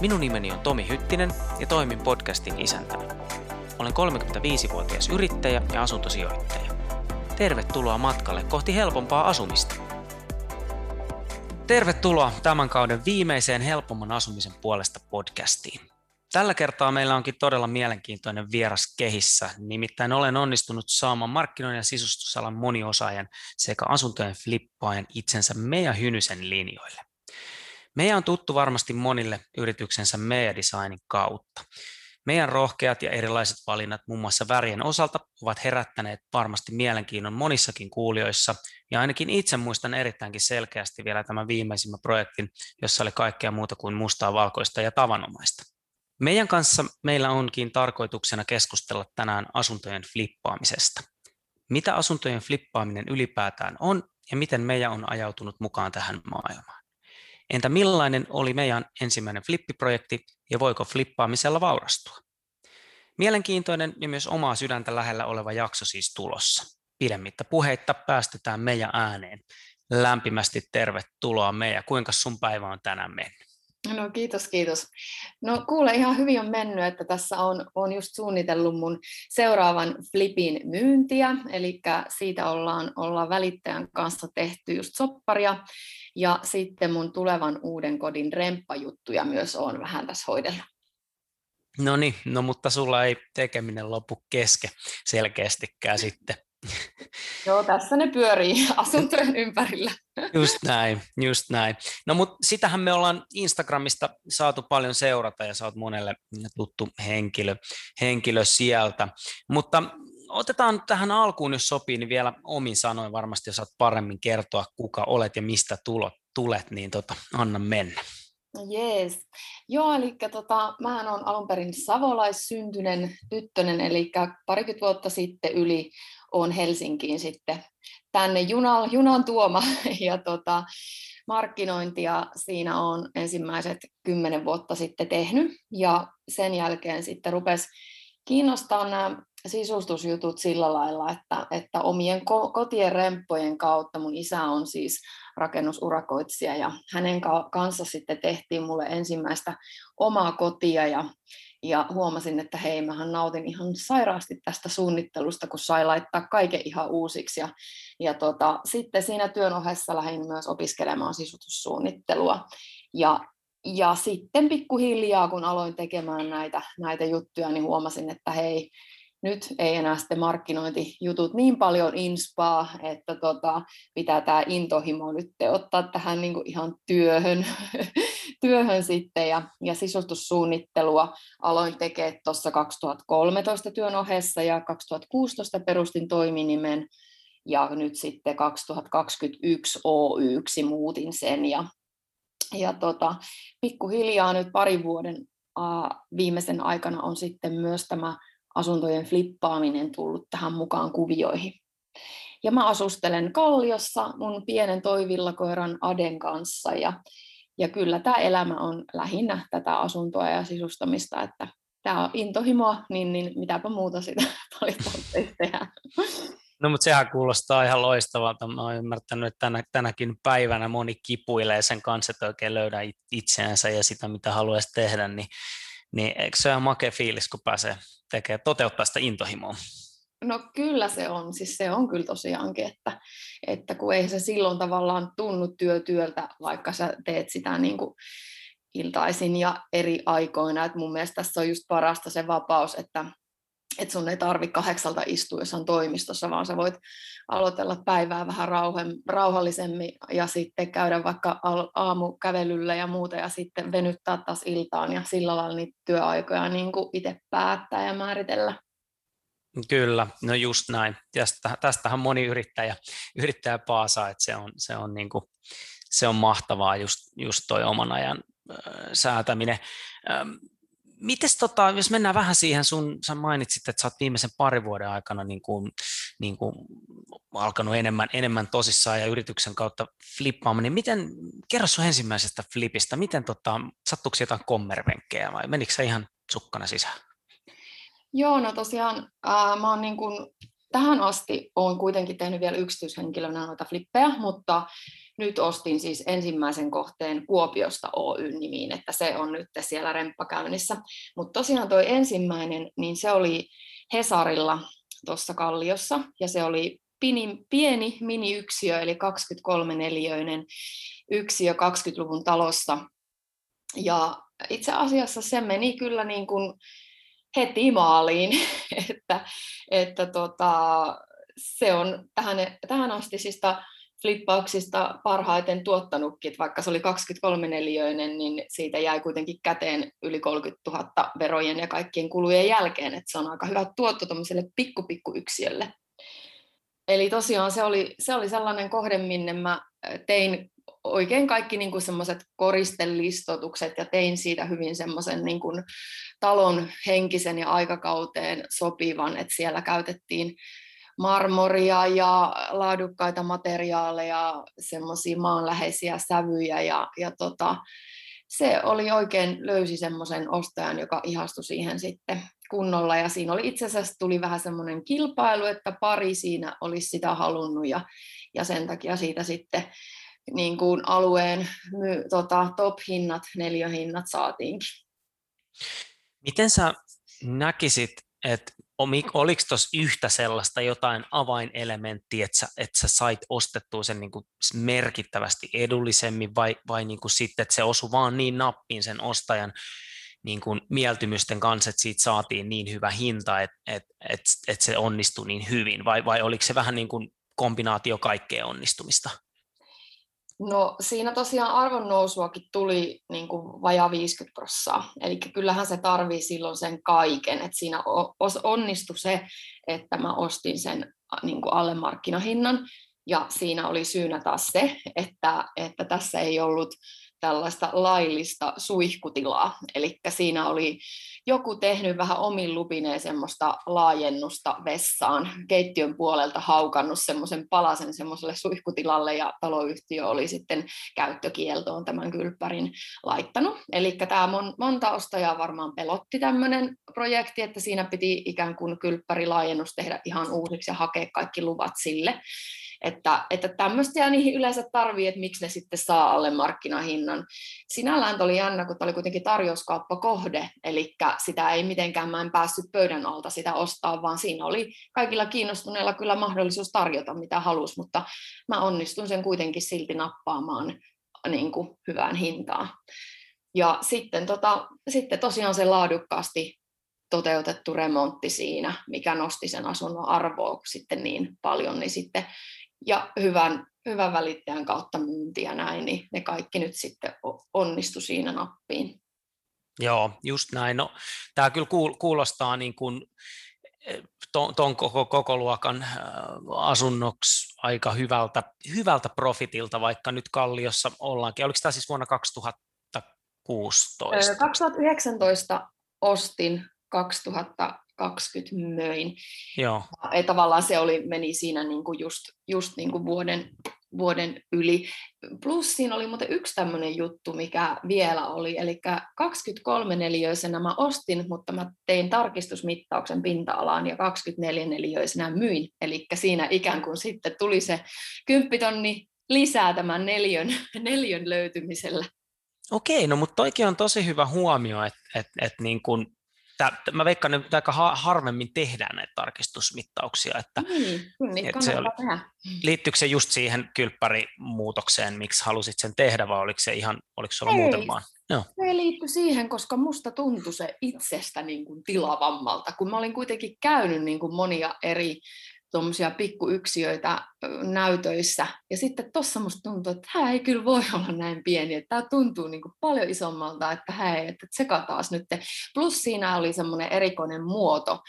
Minun nimeni on Tomi Hyttinen ja toimin podcastin isäntänä. Olen 35-vuotias yrittäjä ja asuntosijoittaja. Tervetuloa matkalle kohti helpompaa asumista. Tervetuloa tämän kauden viimeiseen Helpomman asumisen puolesta podcastiin. Tällä kertaa meillä onkin todella mielenkiintoinen vieras kehissä, nimittäin olen onnistunut saamaan markkinoinnin ja sisustusalan moniosaajan sekä asuntojen flippaajan itsensä Meija Hynysen linjoille. Meidän on tuttu varmasti monille yrityksensä Meija Designin kautta. Meidän rohkeat ja erilaiset valinnat muun muassa värien osalta ovat herättäneet varmasti mielenkiinnon monissakin kuulijoissa, ja ainakin itse muistan erittäinkin selkeästi vielä tämän viimeisimmän projektin, jossa oli kaikkea muuta kuin mustaa, valkoista ja tavanomaista. Meidän kanssa meillä onkin tarkoituksena keskustella tänään asuntojen flippaamisesta. Mitä asuntojen flippaaminen ylipäätään on ja miten meidän on ajautunut mukaan tähän maailmaan? Entä millainen oli meidän ensimmäinen flippiprojekti ja voiko flippaamisella vaurastua? Mielenkiintoinen ja myös omaa sydäntä lähellä oleva jakso siis tulossa. Pidemmittä puheitta päästetään meidän ääneen. Lämpimästi tervetuloa meidän. Kuinka sun päivä on tänään mennyt? No kiitos, kiitos. No kuule, ihan hyvin on mennyt, että tässä on, on just suunnitellut mun seuraavan flipin myyntiä, eli siitä ollaan, ollaan välittäjän kanssa tehty just sopparia, ja sitten mun tulevan uuden kodin remppajuttuja myös on vähän tässä hoidellut. No niin, no mutta sulla ei tekeminen lopu keske selkeästikään sitten. Joo, tässä ne pyörii asuntojen ympärillä. Just näin, just näin. No mutta sitähän me ollaan Instagramista saatu paljon seurata ja sä oot monelle tuttu henkilö, henkilö sieltä. Mutta otetaan tähän alkuun, jos sopii, niin vielä omin sanoin varmasti, jos saat paremmin kertoa, kuka olet ja mistä tulot, tulet, niin tota, anna mennä. Jees. Joo, eli tota, mä olen alun perin savolaissyntyinen tyttönen, eli parikymmentä vuotta sitten yli on Helsinkiin sitten tänne junan, junan tuoma ja tota, markkinointia siinä on ensimmäiset kymmenen vuotta sitten tehnyt. Ja sen jälkeen sitten rupesi kiinnostaa nämä sisustusjutut sillä lailla, että, että omien kotien remppojen kautta mun isä on siis rakennusurakoitsija ja hänen kanssa sitten tehtiin mulle ensimmäistä omaa kotia ja ja huomasin, että hei, mähän nautin ihan sairaasti tästä suunnittelusta, kun sai laittaa kaiken ihan uusiksi. Ja, ja tota, sitten siinä työn ohessa lähdin myös opiskelemaan sisutussuunnittelua. Ja, ja sitten pikkuhiljaa, kun aloin tekemään näitä, näitä juttuja, niin huomasin, että hei, nyt ei enää sitten markkinointijutut niin paljon inspaa, että tota, pitää tämä intohimo nyt ottaa tähän niin ihan työhön, työhön sitten ja, ja sisustussuunnittelua aloin tekemään tuossa 2013 työn ohessa ja 2016 perustin toiminimen ja nyt sitten 2021 Oyksi muutin sen ja, ja tota, pikkuhiljaa nyt parin vuoden viimeisen aikana on sitten myös tämä asuntojen flippaaminen tullut tähän mukaan kuvioihin. Ja mä asustelen Kalliossa mun pienen toivillakoiran Aden kanssa ja, ja kyllä tämä elämä on lähinnä tätä asuntoa ja sisustamista, että tämä on intohimoa, niin, niin mitäpä muuta sitä paljon tehdä. No mutta sehän kuulostaa ihan loistavalta. Mä oon ymmärtänyt, että tänä, tänäkin päivänä moni kipuilee sen kanssa, että oikein löydä itseänsä ja sitä, mitä haluaisi tehdä, niin, niin eikö se ole makea fiilis, kun pääsee tekee, toteuttaa sitä intohimoa? No kyllä se on, siis se on kyllä tosiaankin, että, että kun ei se silloin tavallaan tunnu työ työltä, vaikka sä teet sitä niin kuin iltaisin ja eri aikoina, että mun mielestä tässä on just parasta se vapaus, että, että sun ei tarvi kahdeksalta istua jossain toimistossa, vaan sä voit aloitella päivää vähän rauhem, rauhallisemmin ja sitten käydä vaikka aamukävelyllä ja muuta ja sitten venyttää taas iltaan ja sillä lailla niitä työaikoja niin kuin itse päättää ja määritellä. Kyllä, no just näin. Tästä, tästähän moni yrittäjä, yrittäjä paasaa, että se on, se on, niin kuin, se on mahtavaa just, just toi oman ajan, säätäminen. Mites tota, jos mennään vähän siihen, sun, sä mainitsit, että sä oot viimeisen parin vuoden aikana niin kuin, niin kuin alkanut enemmän, enemmän tosissaan ja yrityksen kautta flippaamaan, niin miten, kerro sun ensimmäisestä flipistä, miten tota, sattuiko jotain kommervenkkejä vai menikö se ihan sukkana sisään? Joo, no tosiaan ää, mä oon niin kuin, tähän asti olen kuitenkin tehnyt vielä yksityishenkilönä noita flippejä, mutta nyt ostin siis ensimmäisen kohteen Kuopiosta Oy-nimiin, että se on nyt siellä remppakäynnissä. Mutta tosiaan tuo ensimmäinen, niin se oli Hesarilla tuossa Kalliossa, ja se oli pieni, pieni mini-yksiö, eli 23-neliöinen yksiö 20-luvun talossa. Ja itse asiassa se meni kyllä niin kuin heti maaliin, että, että tota, se on tähän, tähän astisista flippauksista parhaiten tuottanutkin, vaikka se oli 23 neliöinen, niin siitä jäi kuitenkin käteen yli 30 000 verojen ja kaikkien kulujen jälkeen, että se on aika hyvä tuotto tuollaiselle pikkupikkuyksiölle. Eli tosiaan se oli, se oli sellainen kohde, minne mä tein oikein kaikki niin semmoiset koristelistotukset ja tein siitä hyvin semmoisen niin talon henkisen ja aikakauteen sopivan, että siellä käytettiin marmoria ja laadukkaita materiaaleja, semmoisia maanläheisiä sävyjä ja, ja tota, se oli oikein, löysi semmoisen ostajan, joka ihastui siihen sitten kunnolla. Ja siinä oli itse asiassa tuli vähän semmoinen kilpailu, että pari siinä olisi sitä halunnut ja, ja sen takia siitä sitten niin kuin alueen my, tota, top-hinnat, neliöhinnat saatiinkin. Miten sä näkisit, että oliko tuossa yhtä sellaista jotain avainelementtiä, että sä, että sä sait ostettua sen niin kuin merkittävästi edullisemmin vai, vai niin kuin sitten, että se osui vaan niin nappiin sen ostajan niin kuin mieltymysten kanssa, että siitä saatiin niin hyvä hinta, että, että, että, että se onnistui niin hyvin vai, vai oliko se vähän niin kuin kombinaatio kaikkea onnistumista? No siinä tosiaan arvonnousuakin tuli niin kuin vajaa 50 prossaa, eli kyllähän se tarvii silloin sen kaiken, että siinä onnistui se, että mä ostin sen niin kuin alle markkinahinnan, ja siinä oli syynä taas se, että, että tässä ei ollut tällaista laillista suihkutilaa. Eli siinä oli joku tehnyt vähän omin lupineen semmoista laajennusta vessaan, keittiön puolelta haukannut semmoisen palasen semmoiselle suihkutilalle ja taloyhtiö oli sitten käyttökieltoon tämän kylppärin laittanut. Eli tämä monta ostajaa varmaan pelotti tämmöinen projekti, että siinä piti ikään kuin kylppärilaajennus tehdä ihan uusiksi ja hakea kaikki luvat sille. Että, että tämmöistä niihin yleensä tarvii, että miksi ne sitten saa alle markkinahinnan. Sinällään oli jännä, kun tämä oli kuitenkin tarjouskauppakohde, eli sitä ei mitenkään mä en päässyt pöydän alta sitä ostaa, vaan siinä oli kaikilla kiinnostuneilla kyllä mahdollisuus tarjota mitä halusi, mutta mä onnistun sen kuitenkin silti nappaamaan niin kuin hyvään hintaan. Ja sitten, tota, sitten tosiaan se laadukkaasti toteutettu remontti siinä, mikä nosti sen asunnon arvoa sitten niin paljon, niin sitten ja hyvän, hyvän välittäjän kautta myynti ja näin, niin ne kaikki nyt sitten onnistu siinä nappiin. Joo, just näin. No, tämä kyllä kuulostaa niin kuin eh, tuon koko, koko luokan asunnoksi aika hyvältä, hyvältä profitilta, vaikka nyt Kalliossa ollaankin. Oliko tämä siis vuonna 2016? 2019 ostin, 2000 20 möin. Joo. Ja tavallaan se oli, meni siinä niin kuin just, just niin kuin vuoden, vuoden yli. Plus siinä oli muuten yksi tämmöinen juttu, mikä vielä oli, eli 23 neliöisenä mä ostin, mutta mä tein tarkistusmittauksen pinta-alaan ja 24 neliöisenä myin, eli siinä ikään kuin sitten tuli se kymppitonni lisää tämän neljön, neljön löytymisellä. Okei, no mutta toikin on tosi hyvä huomio, että et, et niin kun Tää, mä veikkaan, että aika harvemmin tehdään näitä tarkistusmittauksia. Että, niin, niin että se oli, tehdä. liittyykö se just siihen kylppärimuutokseen, miksi halusit sen tehdä, vai oliko se ihan, oliko sulla ei, muuten vaan? Joo. Se ei liitty siihen, koska musta tuntui se itsestä niin kuin tilavammalta, kun mä olin kuitenkin käynyt niin kuin monia eri tuommoisia pikkuyksiöitä näytöissä. Ja sitten tuossa musta tuntuu, että tämä ei kyllä voi olla näin pieni, että tämä tuntuu niin kuin paljon isommalta, että hei, että tseka taas nyt. Plus siinä oli semmoinen erikoinen muoto,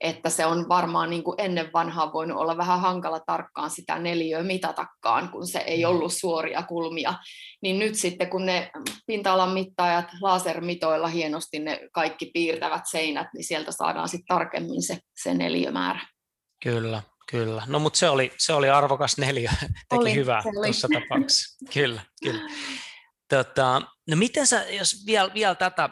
että se on varmaan niin kuin ennen vanhaa voinut olla vähän hankala tarkkaan sitä neliöä mitatakaan, kun se ei mm. ollut suoria kulmia. Niin nyt sitten, kun ne pinta-alan mittaajat lasermitoilla hienosti ne kaikki piirtävät seinät, niin sieltä saadaan sitten tarkemmin se, se neliömäärä. Kyllä, kyllä. No mutta se oli, se oli arvokas neljä, teki oli, hyvää tuossa tapauksessa. Kyllä, kyllä. Tota, no miten sä, jos vielä, vielä tätä,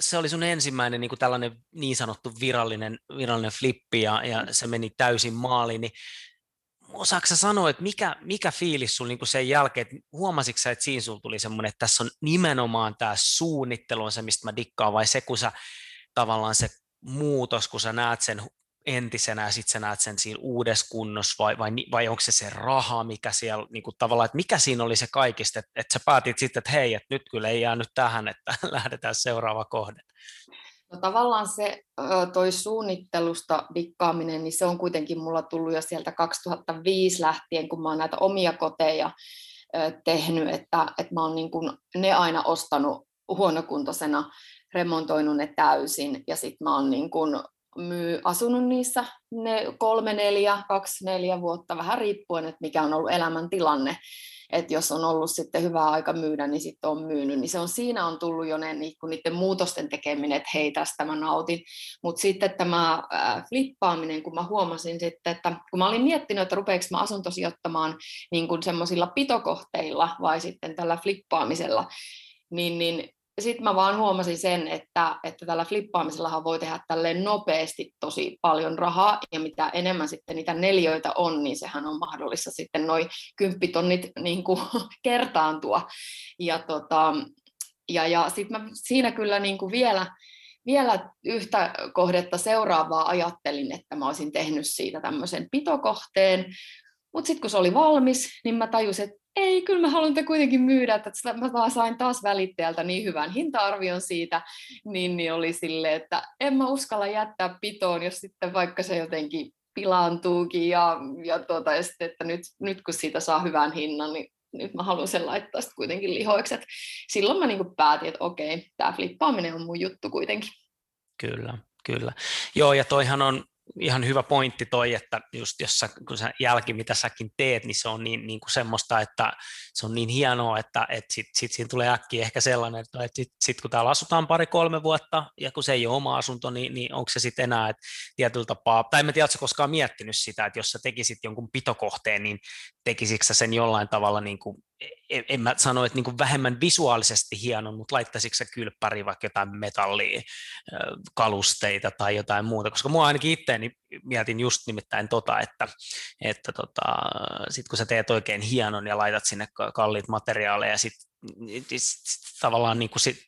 se oli sun ensimmäinen niin kuin tällainen niin sanottu virallinen, virallinen flippi ja, ja se meni täysin maaliin, niin osaatko sä sanoa, että mikä, mikä fiilis sulla niin sen jälkeen, että huomasitko sä, että siinä sulla tuli semmoinen, että tässä on nimenomaan tämä suunnittelu on se, mistä mä dikkaan, vai se, kun sä tavallaan se muutos, kun sä näet sen entisenä ja sitten sä näet sen siinä uudessa kunnossa vai, vai, vai onko se se raha, mikä siellä niin kuin tavallaan, että mikä siinä oli se kaikista, että, että sä päätit sitten, että hei, että nyt kyllä ei jää nyt tähän, että lähdetään seuraava kohde. No tavallaan se toi suunnittelusta dikkaaminen, niin se on kuitenkin mulla tullut jo sieltä 2005 lähtien, kun mä oon näitä omia koteja tehnyt, että, että mä oon niin kuin ne aina ostanut huonokuntoisena, remontoinut ne täysin ja sitten mä oon niin kuin myy, asunut niissä ne kolme, neljä, kaksi, neljä vuotta, vähän riippuen, että mikä on ollut elämäntilanne. Että jos on ollut sitten hyvä aika myydä, niin sitten on myynyt. Niin se on, siinä on tullut jo ne, niin niiden muutosten tekeminen, että hei, tästä mä nautin. Mutta sitten tämä äh, flippaaminen, kun mä huomasin sitten, että kun mä olin miettinyt, että rupeeko mä asuntosijoittamaan niin semmoisilla pitokohteilla vai sitten tällä flippaamisella, niin, niin sitten mä vaan huomasin sen, että, että tällä flippaamisellahan voi tehdä tälleen nopeasti tosi paljon rahaa, ja mitä enemmän sitten niitä neljöitä on, niin sehän on mahdollista sitten noin kymppitonnit niin kuin kertaantua. Ja, tota, ja, ja sitten mä siinä kyllä niin kuin vielä, vielä yhtä kohdetta seuraavaa ajattelin, että mä olisin tehnyt siitä tämmöisen pitokohteen, mutta sitten kun se oli valmis, niin mä tajusin, että ei, kyllä mä haluan te kuitenkin myydä, että mä sain taas välittäjältä niin hyvän hinta-arvion siitä, niin, niin oli sille, että en mä uskalla jättää pitoon, jos sitten vaikka se jotenkin pilaantuukin ja, ja, tuota, ja sitten, että nyt, nyt kun siitä saa hyvän hinnan, niin nyt mä haluan sen laittaa sitten kuitenkin lihoiksi. Et silloin mä niin päätin, että okei, tämä flippaaminen on mun juttu kuitenkin. Kyllä, kyllä. Joo, ja toihan on ihan hyvä pointti toi, että just jos sä, kun sä jälki, mitä säkin teet, niin se on niin, niin kuin semmoista, että se on niin hienoa, että, että sitten sit siinä tulee äkkiä ehkä sellainen, että, sitten sit kun täällä asutaan pari-kolme vuotta, ja kun se ei ole oma asunto, niin, niin onko se sitten enää että tietyllä tapaa, tai en tiedä, oletko koskaan miettinyt sitä, että jos sä tekisit jonkun pitokohteen, niin tekisitkö sä sen jollain tavalla niin kuin en, en mä sano, että niin vähemmän visuaalisesti hieno, mutta laittaisitko se kylppäri vaikka jotain metallia, kalusteita tai jotain muuta, koska mua ainakin itteeni mietin just nimittäin tota, että, että tota, sit kun sä teet oikein hienon ja laitat sinne kalliit materiaaleja, sit, sit, sit tavallaan niin kuin sit,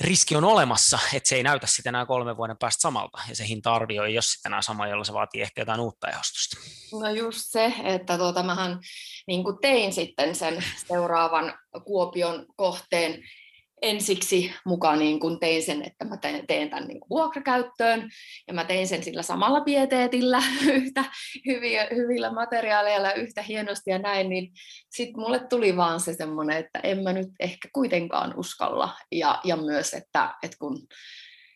riski on olemassa, että se ei näytä sitten enää kolmen vuoden päästä samalta, ja se hinta-arvio ei ole sitten enää sama, jolloin se vaatii ehkä jotain uutta ehostusta. No just se, että tuota, mähän niin tein sitten sen seuraavan Kuopion kohteen ensiksi mukaan niin kun tein sen, että mä teen tämän niin vuokrakäyttöön. Ja mä tein sen sillä samalla pieteetillä yhtä hyviä, hyvillä materiaaleilla yhtä hienosti ja näin, niin sitten mulle tuli vaan se semmoinen, että en mä nyt ehkä kuitenkaan uskalla. Ja, ja myös, että, että kun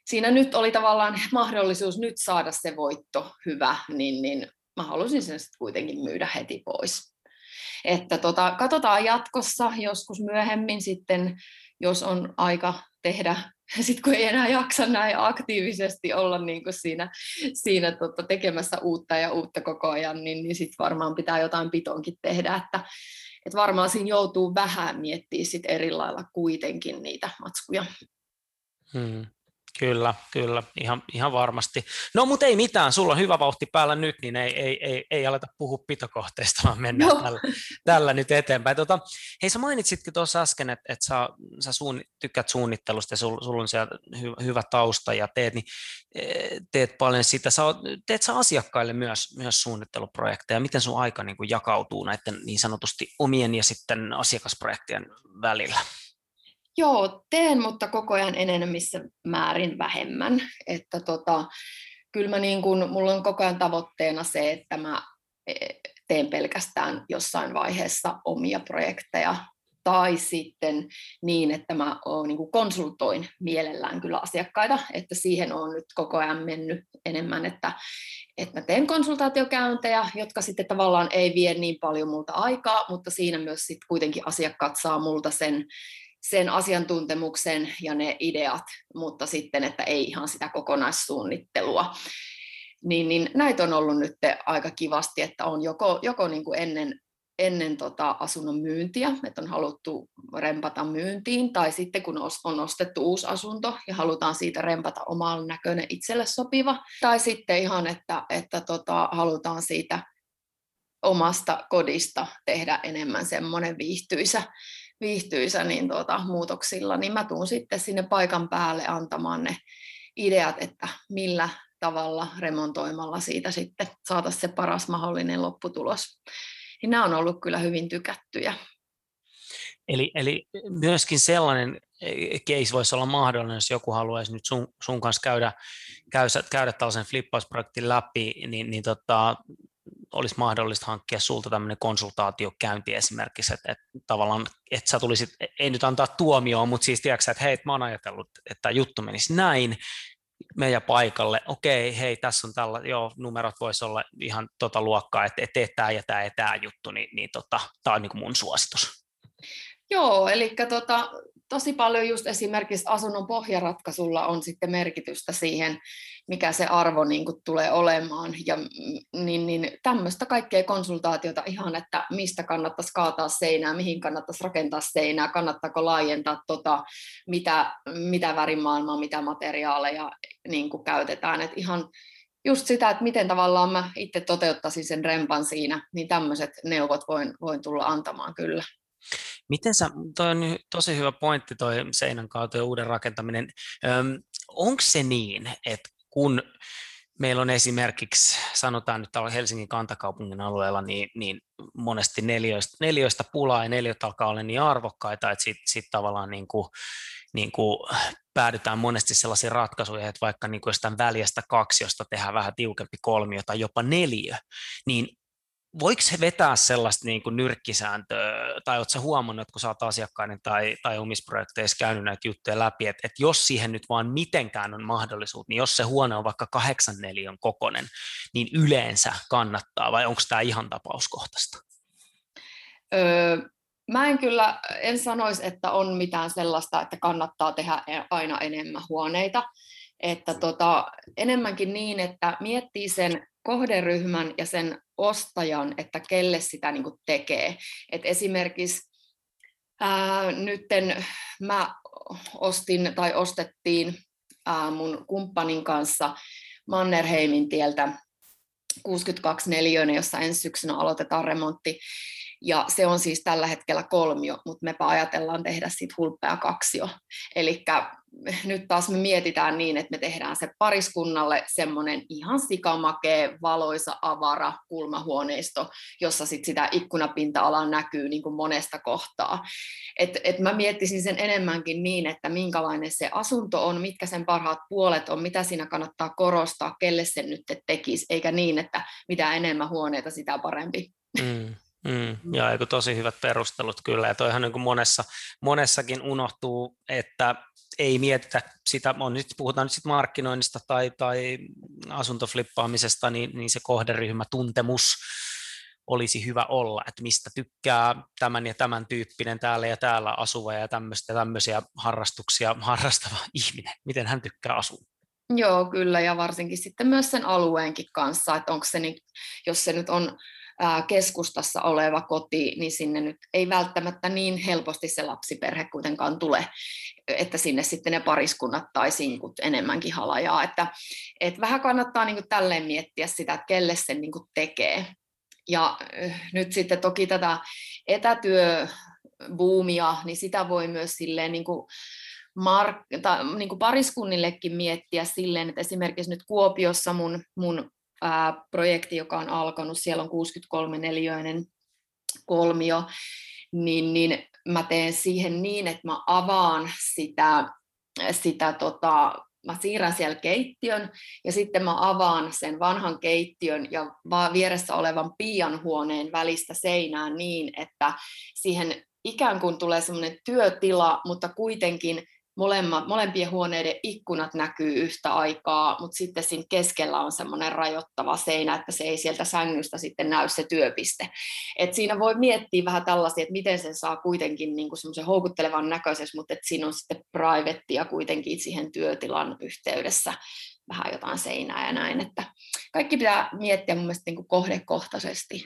siinä nyt oli tavallaan mahdollisuus nyt saada se voitto hyvä, niin, niin mä halusin sen sitten kuitenkin myydä heti pois. Että tota, katsotaan jatkossa joskus myöhemmin sitten jos on aika tehdä, sitten kun ei enää jaksa näin aktiivisesti olla niin kuin siinä, siinä tota, tekemässä uutta ja uutta koko ajan, niin, niin sitten varmaan pitää jotain pitonkin tehdä, että et varmaan siinä joutuu vähän miettimään sit eri lailla kuitenkin niitä matskuja. Hmm. Kyllä, kyllä, ihan, ihan varmasti. No mutta ei mitään, sulla on hyvä vauhti päällä nyt, niin ei, ei, ei, ei aleta puhua pitokohteista, vaan mennään no. tällä, tällä nyt eteenpäin. Tota, hei, sä mainitsitkin tuossa äsken, että, että sä, sä suun, tykkäät suunnittelusta ja sulla sul on siellä hy, hyvä tausta ja teet, niin, e, teet paljon sitä. Sä, teet sä asiakkaille myös, myös suunnitteluprojekteja? Miten sun aika niin kuin jakautuu näiden niin sanotusti omien ja sitten asiakasprojektien välillä? Joo, teen, mutta koko ajan enenevissä määrin vähemmän. Että tota, kyllä mä niin kun, mulla on koko ajan tavoitteena se, että mä e, teen pelkästään jossain vaiheessa omia projekteja tai sitten niin, että mä oon, niin konsultoin mielellään kyllä asiakkaita, että siihen on nyt koko ajan mennyt enemmän, että, että mä teen konsultaatiokäyntejä, jotka sitten tavallaan ei vie niin paljon multa aikaa, mutta siinä myös sitten kuitenkin asiakkaat saa multa sen, sen asiantuntemuksen ja ne ideat, mutta sitten, että ei ihan sitä kokonaissuunnittelua. Niin, niin näitä on ollut nyt aika kivasti, että on joko, joko niin kuin ennen ennen tota asunnon myyntiä, että on haluttu rempata myyntiin, tai sitten kun on ostettu uusi asunto ja halutaan siitä rempata oman näköinen itselle sopiva, tai sitten ihan, että, että tota, halutaan siitä omasta kodista tehdä enemmän semmoinen viihtyisä, viihtyisä niin tota, muutoksilla, niin mä tuun sitten sinne paikan päälle antamaan ne ideat, että millä tavalla remontoimalla siitä sitten saataisiin se paras mahdollinen lopputulos niin nämä on ollut kyllä hyvin tykättyjä. Eli, eli myöskin sellainen eh, case voisi olla mahdollinen, jos joku haluaisi nyt sun, sun kanssa käydä, käydä, käydä tällaisen flippausprojektin läpi, niin, niin tota, olisi mahdollista hankkia sulta tämmöinen konsultaatiokäynti esimerkiksi, että, että tavallaan, että sä tulisit, ei nyt antaa tuomioon, mutta siis tiedätkö, että hei, mä oon ajatellut, että tämä juttu menisi näin, meidän paikalle, okei, hei, tässä on tällä, joo, numerot voisi olla ihan tota luokkaa, että tee tämä ja tämä ja tämä juttu, niin, niin tota, tämä on niin mun suositus. Joo, eli tota, tosi paljon just esimerkiksi asunnon pohjaratkaisulla on sitten merkitystä siihen, mikä se arvo niin kuin tulee olemaan. Ja niin, niin tämmöistä kaikkea konsultaatiota ihan, että mistä kannattaisi kaataa seinää, mihin kannattaisi rakentaa seinää, kannattaako laajentaa tota, mitä, mitä värimaailmaa, mitä materiaaleja niin kuin käytetään. Et ihan just sitä, että miten tavallaan mä itse toteuttaisin sen rempan siinä, niin tämmöiset neuvot voin, voin tulla antamaan kyllä. Miten sä, toi on tosi hyvä pointti toi seinän kautta ja uuden rakentaminen. Onko se niin, että kun meillä on esimerkiksi, sanotaan nyt täällä Helsingin kantakaupungin alueella, niin, niin monesti neljöistä, neljöistä pulaa ja neljöt alkaa olla niin arvokkaita, että sitten sit tavallaan niin kuin, niin kuin päädytään monesti sellaisiin ratkaisuihin, että vaikka niin kuin jostain väljestä kaksi, josta tehdään vähän tiukempi kolmio tai jopa neljä, niin voiko he vetää sellaista niin kuin nyrkkisääntöä, tai oletko huomannut, että kun sä oot asiakkainen tai, tai omissa projekteissa käynyt näitä juttuja läpi, että, että jos siihen nyt vaan mitenkään on mahdollisuus, niin jos se huone on vaikka kahdeksan neliön kokonen, niin yleensä kannattaa, vai onko tämä ihan tapauskohtaista? Öö, mä en kyllä, en sanoisi, että on mitään sellaista, että kannattaa tehdä e, aina enemmän huoneita, että tota, enemmänkin niin, että miettii sen kohderyhmän ja sen ostajan, että kelle sitä niin kuin tekee. Et esimerkiksi ää, nytten mä ostin tai ostettiin ää, mun kumppanin kanssa Mannerheimin tieltä 62 neliöinen, jossa ensi syksynä aloitetaan remontti. Ja se on siis tällä hetkellä kolmio, mutta mepä ajatellaan tehdä siitä hulppea kaksio. Eli nyt taas me mietitään niin, että me tehdään se pariskunnalle semmoinen ihan sikamakee, valoisa, avara kulmahuoneisto, jossa sit sitä ikkunapinta-alaa näkyy niin kuin monesta kohtaa. Et, et mä miettisin sen enemmänkin niin, että minkälainen se asunto on, mitkä sen parhaat puolet on, mitä siinä kannattaa korostaa, kelle sen nyt tekisi, eikä niin, että mitä enemmän huoneita, sitä parempi. Mm. Mm, ja eikö tosi hyvät perustelut kyllä, ja toihan niin kuin monessa, monessakin unohtuu, että ei mietitä sitä, on nyt, puhutaan nyt sit markkinoinnista tai, tai asuntoflippaamisesta, niin, niin se kohderyhmä, tuntemus olisi hyvä olla, että mistä tykkää tämän ja tämän tyyppinen täällä ja täällä asuva ja tämmöistä tämmöisiä harrastuksia harrastava ihminen, miten hän tykkää asua. Joo, kyllä, ja varsinkin sitten myös sen alueenkin kanssa, että onko se, niin, jos se nyt on keskustassa oleva koti, niin sinne nyt ei välttämättä niin helposti se lapsiperhe kuitenkaan tule, että sinne sitten ne pariskunnat tai sinkut enemmänkin halajaa. Että, että vähän kannattaa niin tälleen miettiä sitä, että kelle sen niin tekee. Ja nyt sitten toki tätä etätyöbuumia, niin sitä voi myös silleen niin kuin mark- tai niin pariskunnillekin miettiä silleen, että esimerkiksi nyt Kuopiossa mun, mun projekti, joka on alkanut, siellä on 63 neliöinen kolmio, niin, niin mä teen siihen niin, että mä avaan sitä, sitä tota, mä siirrän siellä keittiön ja sitten mä avaan sen vanhan keittiön ja vieressä olevan pianhuoneen välistä seinää niin, että siihen ikään kuin tulee semmoinen työtila, mutta kuitenkin molemmat, molempien huoneiden ikkunat näkyy yhtä aikaa, mutta sitten siinä keskellä on semmoinen rajoittava seinä, että se ei sieltä sängystä sitten näy se työpiste. Et siinä voi miettiä vähän tällaisia, että miten sen saa kuitenkin niin semmoisen houkuttelevan näköisessä, mutta että siinä on sitten privettia kuitenkin siihen työtilan yhteydessä vähän jotain seinää ja näin, että kaikki pitää miettiä mun mielestä niin kohdekohtaisesti.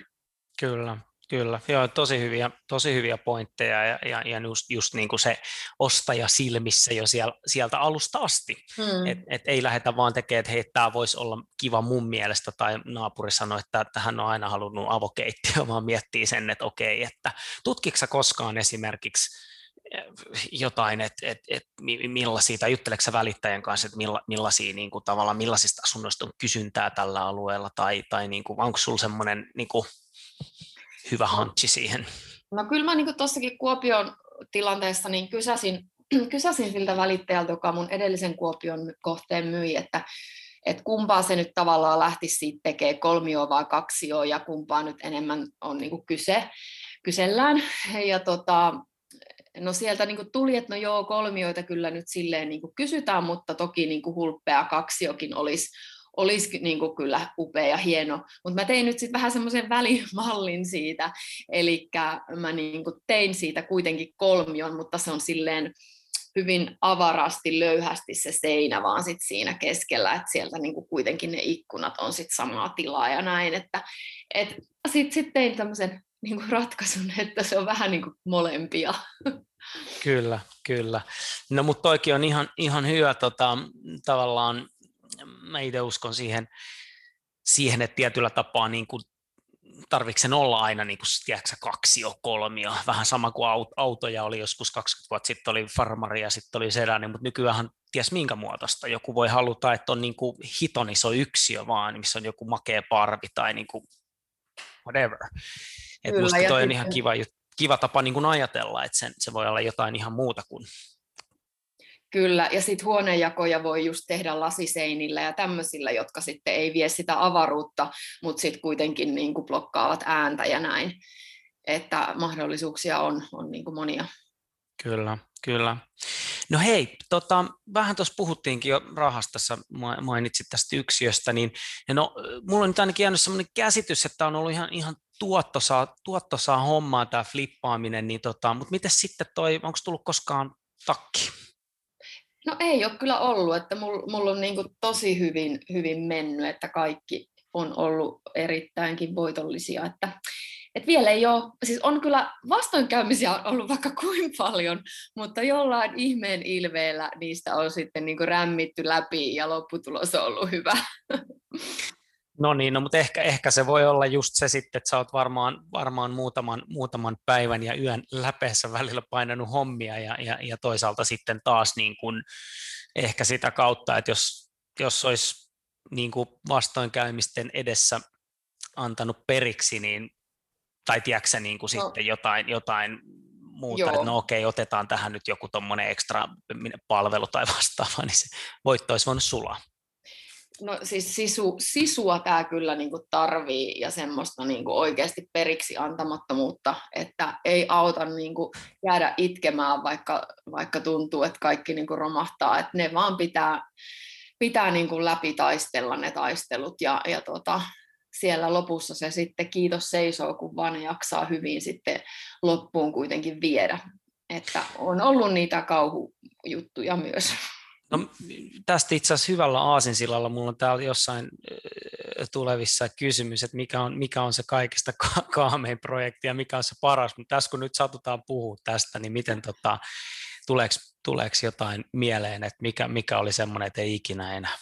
Kyllä, Kyllä, joo, tosi hyviä, tosi hyviä pointteja ja, ja, ja just, just niin kuin se ostaja silmissä jo siellä, sieltä alusta asti. Hmm. Et, et ei lähdetä vaan tekemään, että hei, tämä voisi olla kiva mun mielestä, tai naapuri sanoi, että, että hän on aina halunnut avokeittiö, vaan miettii sen, että okei, että tutkiksa koskaan esimerkiksi eh, jotain, että et, et, millaisia, tai jutteleksä välittäjän kanssa, että milla, millaisia, niin kuin, tavallaan, millaisista asunnoista on kysyntää tällä alueella, tai, tai niin kuin, onko sulla semmoinen niin kuin, hyvä hantsi siihen? No kyllä mä niin tuossakin Kuopion tilanteessa niin kysäsin, kysäsin siltä välittäjältä, joka mun edellisen Kuopion kohteen myi, että että kumpaa se nyt tavallaan lähtisi siitä tekemään, kolmio vai kaksio, ja kumpaa nyt enemmän on niin kyse, kysellään. Ja tota, no sieltä niin tuli, että no joo, kolmioita kyllä nyt silleen niin kysytään, mutta toki niin hulppea kaksiokin olisi, olisi niin kuin kyllä upea ja hieno. Mutta mä tein nyt sitten vähän semmoisen välimallin siitä, eli mä niin kuin tein siitä kuitenkin kolmion, mutta se on silleen hyvin avarasti, löyhästi se seinä vaan sit siinä keskellä, että sieltä kuin kuitenkin ne ikkunat on sitten samaa tilaa ja näin, että et sitten sit tein tämmöisen kuin ratkaisun, että se on vähän niin kuin molempia. Kyllä, kyllä. No mutta toikin on ihan, ihan hyvä tota, tavallaan mä itse uskon siihen, siihen, että tietyllä tapaa niin kuin tarvitse sen olla aina niin kuin, tiedätkö, kaksi jo kolmio, vähän sama kuin autoja oli joskus 20 vuotta sitten oli farmari ja sitten oli sedani, mutta nykyään ties minkä muotoista. Joku voi haluta, että on niin kuin hiton iso yksiö vaan, missä on joku makea parvi tai niin kuin whatever. Et musta toi on ihan kiva, kiva tapa niin kuin ajatella, että sen, se voi olla jotain ihan muuta kuin Kyllä, ja sitten huonejakoja voi just tehdä lasiseinillä ja tämmöisillä, jotka sitten ei vie sitä avaruutta, mutta sitten kuitenkin niin kuin blokkaavat ääntä ja näin. Että mahdollisuuksia on, on niin kuin monia. Kyllä, kyllä. No hei, tota, vähän tuossa puhuttiinkin jo rahasta, sä mainitsit tästä yksiöstä, niin no, mulla on nyt ainakin jäänyt sellainen käsitys, että on ollut ihan, ihan tuottosaa, tuottosaa hommaa tämä flippaaminen, niin tota, mutta miten sitten toi, onko tullut koskaan takki? No ei ole kyllä ollut, että mulla mul on niin tosi hyvin, hyvin mennyt, että kaikki on ollut erittäinkin voitollisia, että et vielä ei ole, siis on kyllä vastoinkäymisiä ollut vaikka kuin paljon, mutta jollain ihmeen ilveellä niistä on sitten niin rämmitty läpi ja lopputulos on ollut hyvä. No niin, no, mutta ehkä, ehkä se voi olla just se sitten, että sä oot varmaan, varmaan muutaman, muutaman päivän ja yön läpeessä välillä painanut hommia ja, ja, ja toisaalta sitten taas niin kuin ehkä sitä kautta, että jos, jos olisi niin kuin vastoinkäymisten edessä antanut periksi, niin, tai tiedätkö niin kuin no. sitten jotain, jotain muuta, Joo. että no okei, otetaan tähän nyt joku tuommoinen ekstra palvelu tai vastaava, niin se voitto olisi voinut sulaa. No siis sisu, sisua tämä kyllä niinku tarvii ja semmoista niinku oikeasti periksi antamattomuutta, että ei auta niinku jäädä itkemään, vaikka, vaikka tuntuu, että kaikki niinku romahtaa, että ne vaan pitää, pitää niinku läpi taistella ne taistelut ja, ja tota, siellä lopussa se sitten kiitos seisoo, kun vaan jaksaa hyvin sitten loppuun kuitenkin viedä. Että on ollut niitä kauhujuttuja myös. No, tästä itse asiassa hyvällä aasinsillalla mulla on täällä jossain tulevissa kysymys, että mikä on, mikä on se kaikista ka- kaamein projekti ja mikä on se paras, mutta tässä kun nyt satutaan puhua tästä, niin miten tota, tuleeko, tuleeko jotain mieleen, että mikä, mikä oli semmoinen, että ei ikinä enää?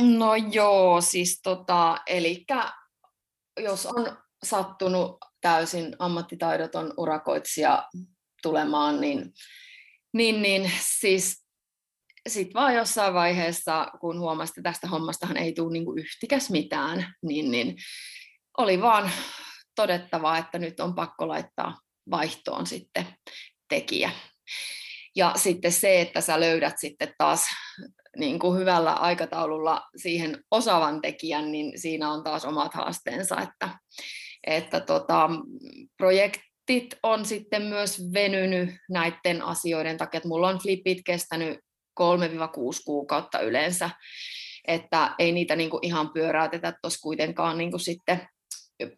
No joo, siis tota, eli jos on sattunut täysin ammattitaidoton urakoitsija tulemaan, niin, niin, niin siis sitten vaan jossain vaiheessa, kun huomasi, että tästä hommastahan ei tule niinku yhtikäs mitään, niin, niin oli vaan todettava, että nyt on pakko laittaa vaihtoon sitten tekijä. Ja sitten se, että sä löydät sitten taas niin kuin hyvällä aikataululla siihen osaavan tekijän, niin siinä on taas omat haasteensa, että, että tota, projektit on sitten myös venynyt näiden asioiden takia, että mulla on flipit kestänyt 3-6 kuukautta yleensä, että ei niitä niin kuin ihan pyöräytetä tuossa kuitenkaan niin kuin sitten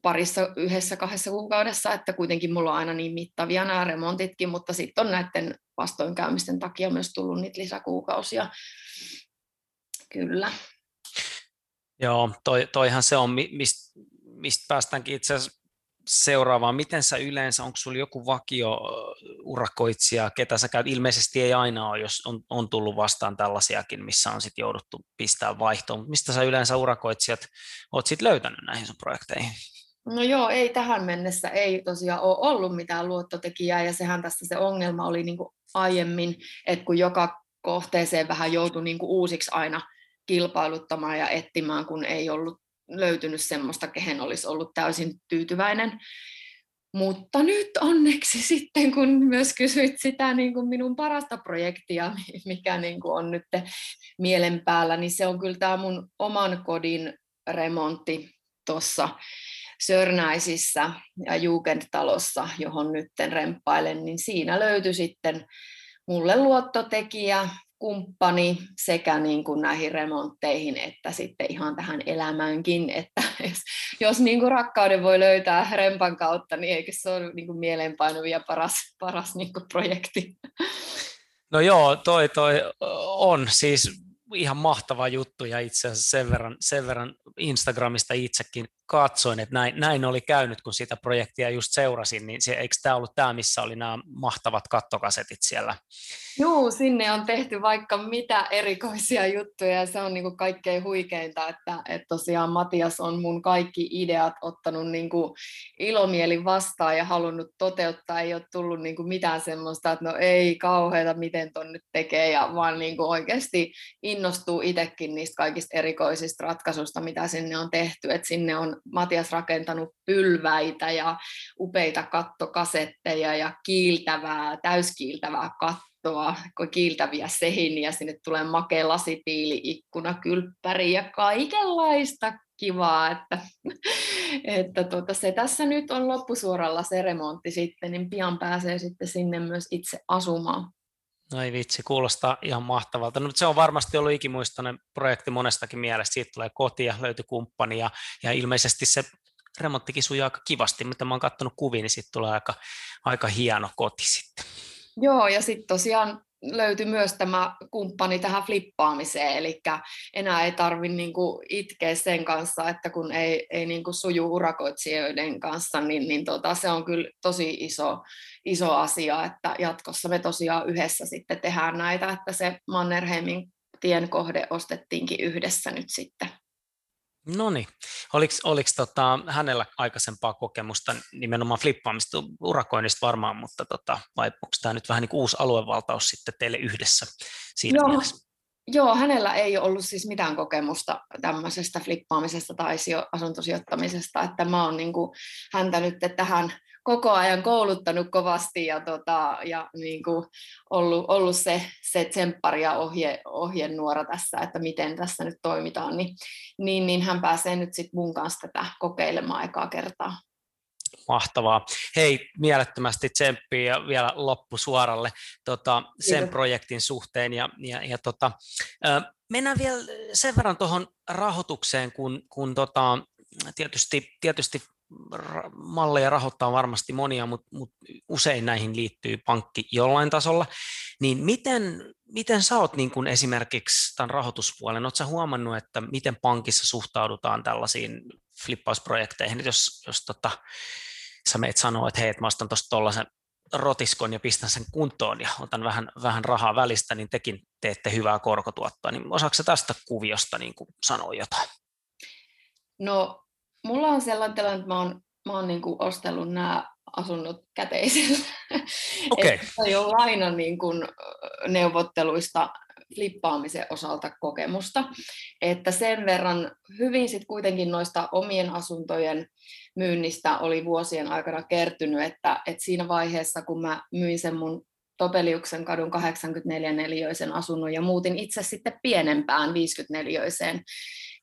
parissa yhdessä kahdessa kuukaudessa, että kuitenkin mulla on aina niin mittavia nämä remontitkin, mutta sitten on näiden vastoinkäymisten takia myös tullut niitä lisäkuukausia. Kyllä. Joo, toi, toihan se on, mistä mist päästäänkin itse asiassa seuraavaan. Miten sä yleensä, onko sulla joku vakio urakoitsija, ketä sä käyt? Ilmeisesti ei aina ole, jos on, on tullut vastaan tällaisiakin, missä on sitten jouduttu pistää vaihtoon. Mistä sä yleensä urakoitsijat oot sitten löytänyt näihin sun projekteihin? No joo, ei tähän mennessä ei tosiaan ole ollut mitään luottotekijää ja sehän tässä se ongelma oli niin kuin aiemmin, että kun joka kohteeseen vähän joutui niin kuin uusiksi aina kilpailuttamaan ja etsimään, kun ei ollut löytynyt semmoista, kehen olisi ollut täysin tyytyväinen. Mutta nyt onneksi sitten, kun myös kysyit sitä niin kuin minun parasta projektia, mikä niin kuin on nyt mielen päällä, niin se on kyllä tämä mun oman kodin remontti tuossa Sörnäisissä ja Jugendtalossa, johon nyt remppailen, niin siinä löytyi sitten mulle luottotekijä, kumppani sekä niin kuin näihin remontteihin että sitten ihan tähän elämäänkin, että jos, jos niin kuin rakkauden voi löytää rempan kautta, niin eikö se ole niin kuin mieleenpainuvi ja paras, paras niin kuin projekti? No joo, toi, toi on siis ihan mahtava juttu ja itse asiassa sen verran, sen verran Instagramista itsekin katsoin, että näin, näin oli käynyt, kun sitä projektia just seurasin, niin se, eikö tämä ollut tämä, missä oli nämä mahtavat kattokasetit siellä? Joo, sinne on tehty vaikka mitä erikoisia juttuja ja se on niinku kaikkein huikeinta, että, että tosiaan Matias on mun kaikki ideat ottanut niinku ilomielin vastaan ja halunnut toteuttaa, ei ole tullut niinku mitään semmoista, että no ei kauheita, miten ton nyt tekee, ja vaan niinku oikeasti innostuu itsekin niistä kaikista erikoisista ratkaisuista, mitä sinne on tehty, että sinne on Matias rakentanut pylväitä ja upeita kattokasetteja ja kiiltävää, täyskiiltävää kattoa, kiiltäviä sehiniä, sinne tulee makea lasitiili, ikkuna, kylppäri ja kaikenlaista kivaa, että, että tuota, se tässä nyt on loppusuoralla se remontti sitten, niin pian pääsee sitten sinne myös itse asumaan. No ei vitsi, kuulostaa ihan mahtavalta. No, se on varmasti ollut ikimuistoinen projekti monestakin mielestä. Siitä tulee kotia, löytyi kumppani ja, ja ilmeisesti se remonttikin sujuu aika kivasti. Mitä mä oon katsonut kuvia, niin siitä tulee aika, aika hieno koti sitten. Joo, ja sitten tosiaan löytyi myös tämä kumppani tähän flippaamiseen, eli enää ei tarvitse niinku itkeä sen kanssa, että kun ei, ei niinku suju urakoitsijoiden kanssa, niin, niin tota, se on kyllä tosi iso, iso asia, että jatkossa me tosiaan yhdessä sitten tehdään näitä, että se Mannerheimin tien kohde ostettiinkin yhdessä nyt sitten. No niin. Oliko, oliko tota, hänellä aikaisempaa kokemusta nimenomaan flippaamista, urakoinnista varmaan, mutta tota, vai onko tämä nyt vähän niin kuin uusi aluevaltaus sitten teille yhdessä siinä Joo. Mielessä? Joo, hänellä ei ollut siis mitään kokemusta tämmöisestä flippaamisesta tai asuntosijoittamisesta, että mä oon niin kuin häntä nyt tähän koko ajan kouluttanut kovasti ja, tota, ja niin kuin ollut, ollut se, se tsemppari ja ohje, ohjenuora tässä, että miten tässä nyt toimitaan, niin, niin, niin hän pääsee nyt sitten mun kanssa tätä kokeilemaan aikaa kertaa. Mahtavaa. Hei, mielettömästi tsemppiä ja vielä loppu suoralle tota, sen Kiitos. projektin suhteen. Ja, ja, ja tota, mennään vielä sen verran tuohon rahoitukseen, kun, kun tota, tietysti, tietysti malleja rahoittaa varmasti monia, mutta, mutta usein näihin liittyy pankki jollain tasolla. Niin miten, miten sä oot niin kuin esimerkiksi tämän rahoituspuolen, oletko huomannut, että miten pankissa suhtaudutaan tällaisiin flippausprojekteihin, jos, jos tota, sä meet sanoa, että hei, että mä ostan tuosta tuollaisen rotiskon ja pistän sen kuntoon ja otan vähän, vähän rahaa välistä, niin tekin teette hyvää korkotuottoa. Niin osaako tästä kuviosta niin kuin sanoa jotain? No mulla on sellainen tilanne, että mä oon, mä oon niin kuin ostellut nämä asunnot käteisellä. Okay. ei ole aina niin kuin neuvotteluista flippaamisen osalta kokemusta. Että sen verran hyvin sitten kuitenkin noista omien asuntojen myynnistä oli vuosien aikana kertynyt, että, että siinä vaiheessa kun mä myin sen mun Topeliuksen kadun 84 neliöisen asunnon ja muutin itse sitten pienempään 54-öiseen,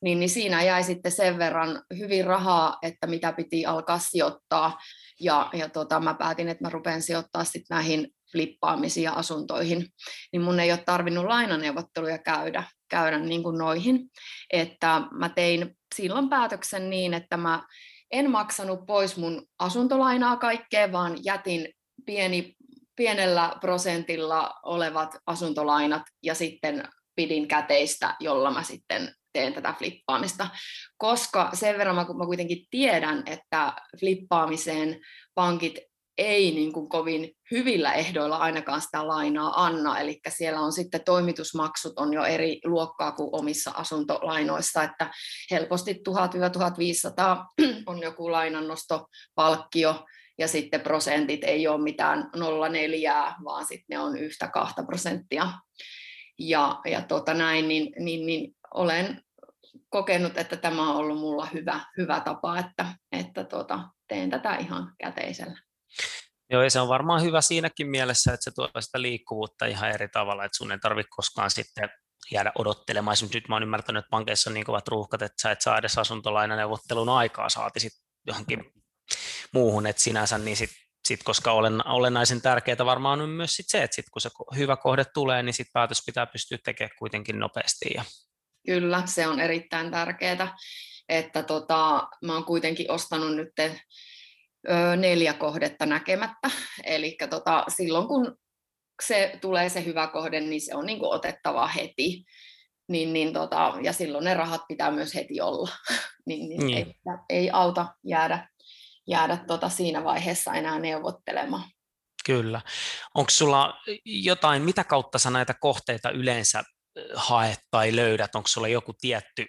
niin, niin siinä jäi sitten sen verran hyvin rahaa, että mitä piti alkaa sijoittaa. Ja, ja tota, mä päätin, että mä rupean sijoittaa sitten näihin flippaamisiin ja asuntoihin, niin mun ei ole tarvinnut lainaneuvotteluja käydä, käydä niin kuin noihin. Että mä tein silloin päätöksen niin, että mä en maksanut pois mun asuntolainaa kaikkea, vaan jätin pieni, pienellä prosentilla olevat asuntolainat ja sitten pidin käteistä, jolla mä sitten teen tätä flippaamista, koska sen verran mä, mä kuitenkin tiedän, että flippaamiseen pankit ei niin kuin kovin hyvillä ehdoilla ainakaan sitä lainaa anna, eli siellä on sitten toimitusmaksut on jo eri luokkaa kuin omissa asuntolainoissa, että helposti 1000-1500 on joku lainannostopalkkio, ja sitten prosentit ei ole mitään 0,4, vaan sitten ne on yhtä kahta prosenttia. Ja, ja tota näin, niin, niin, niin olen kokenut, että tämä on ollut mulla hyvä, hyvä tapa, että, että tota, teen tätä ihan käteisellä. Joo, ja se on varmaan hyvä siinäkin mielessä, että se tuo sitä liikkuvuutta ihan eri tavalla, että sun ei tarvitse koskaan sitten jäädä odottelemaan. Esimerkiksi nyt mä oon ymmärtänyt, että pankeissa on niin kovat ruuhkat, että sä et saa edes asuntolainaneuvottelun aikaa, saati sitten johonkin muuhun, että sinänsä, niin sit, sit koska olen, olennaisen tärkeää varmaan on myös sit se, että sit kun se hyvä kohde tulee, niin sit päätös pitää pystyä tekemään kuitenkin nopeasti. Ja... Kyllä, se on erittäin tärkeää, että tota, mä oon kuitenkin ostanut nyt neljä kohdetta näkemättä. Eli tota, silloin kun se tulee se hyvä kohde, niin se on niin kuin otettava heti. Niin, niin tota, ja silloin ne rahat pitää myös heti olla. niin, niin niin. Ei, ei auta jäädä, jäädä tota siinä vaiheessa enää neuvottelemaan. Kyllä. Onko sulla jotain, mitä kautta sä näitä kohteita yleensä haet tai löydät? Onko sulla joku tietty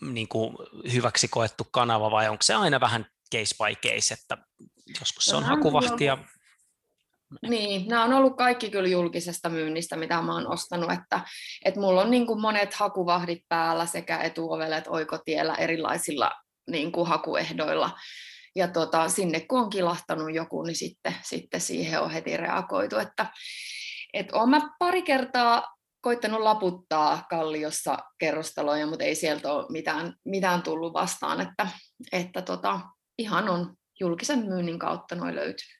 niin kuin hyväksi koettu kanava vai onko se aina vähän case by case, että joskus se on no, hakuvahtia. Niin, nämä on ollut kaikki kyllä julkisesta myynnistä, mitä mä oon ostanut, että, että mulla on niin kuin monet hakuvahdit päällä sekä etuovelet oikotiellä erilaisilla niin kuin hakuehdoilla. Ja tota, sinne kun on kilahtanut joku, niin sitten, sitten siihen on heti reagoitu. Että, että olen mä pari kertaa koittanut laputtaa kalliossa kerrostaloja, mutta ei sieltä ole mitään, mitään tullut vastaan. Että, että tota, ihan on julkisen myynnin kautta noin löytynyt.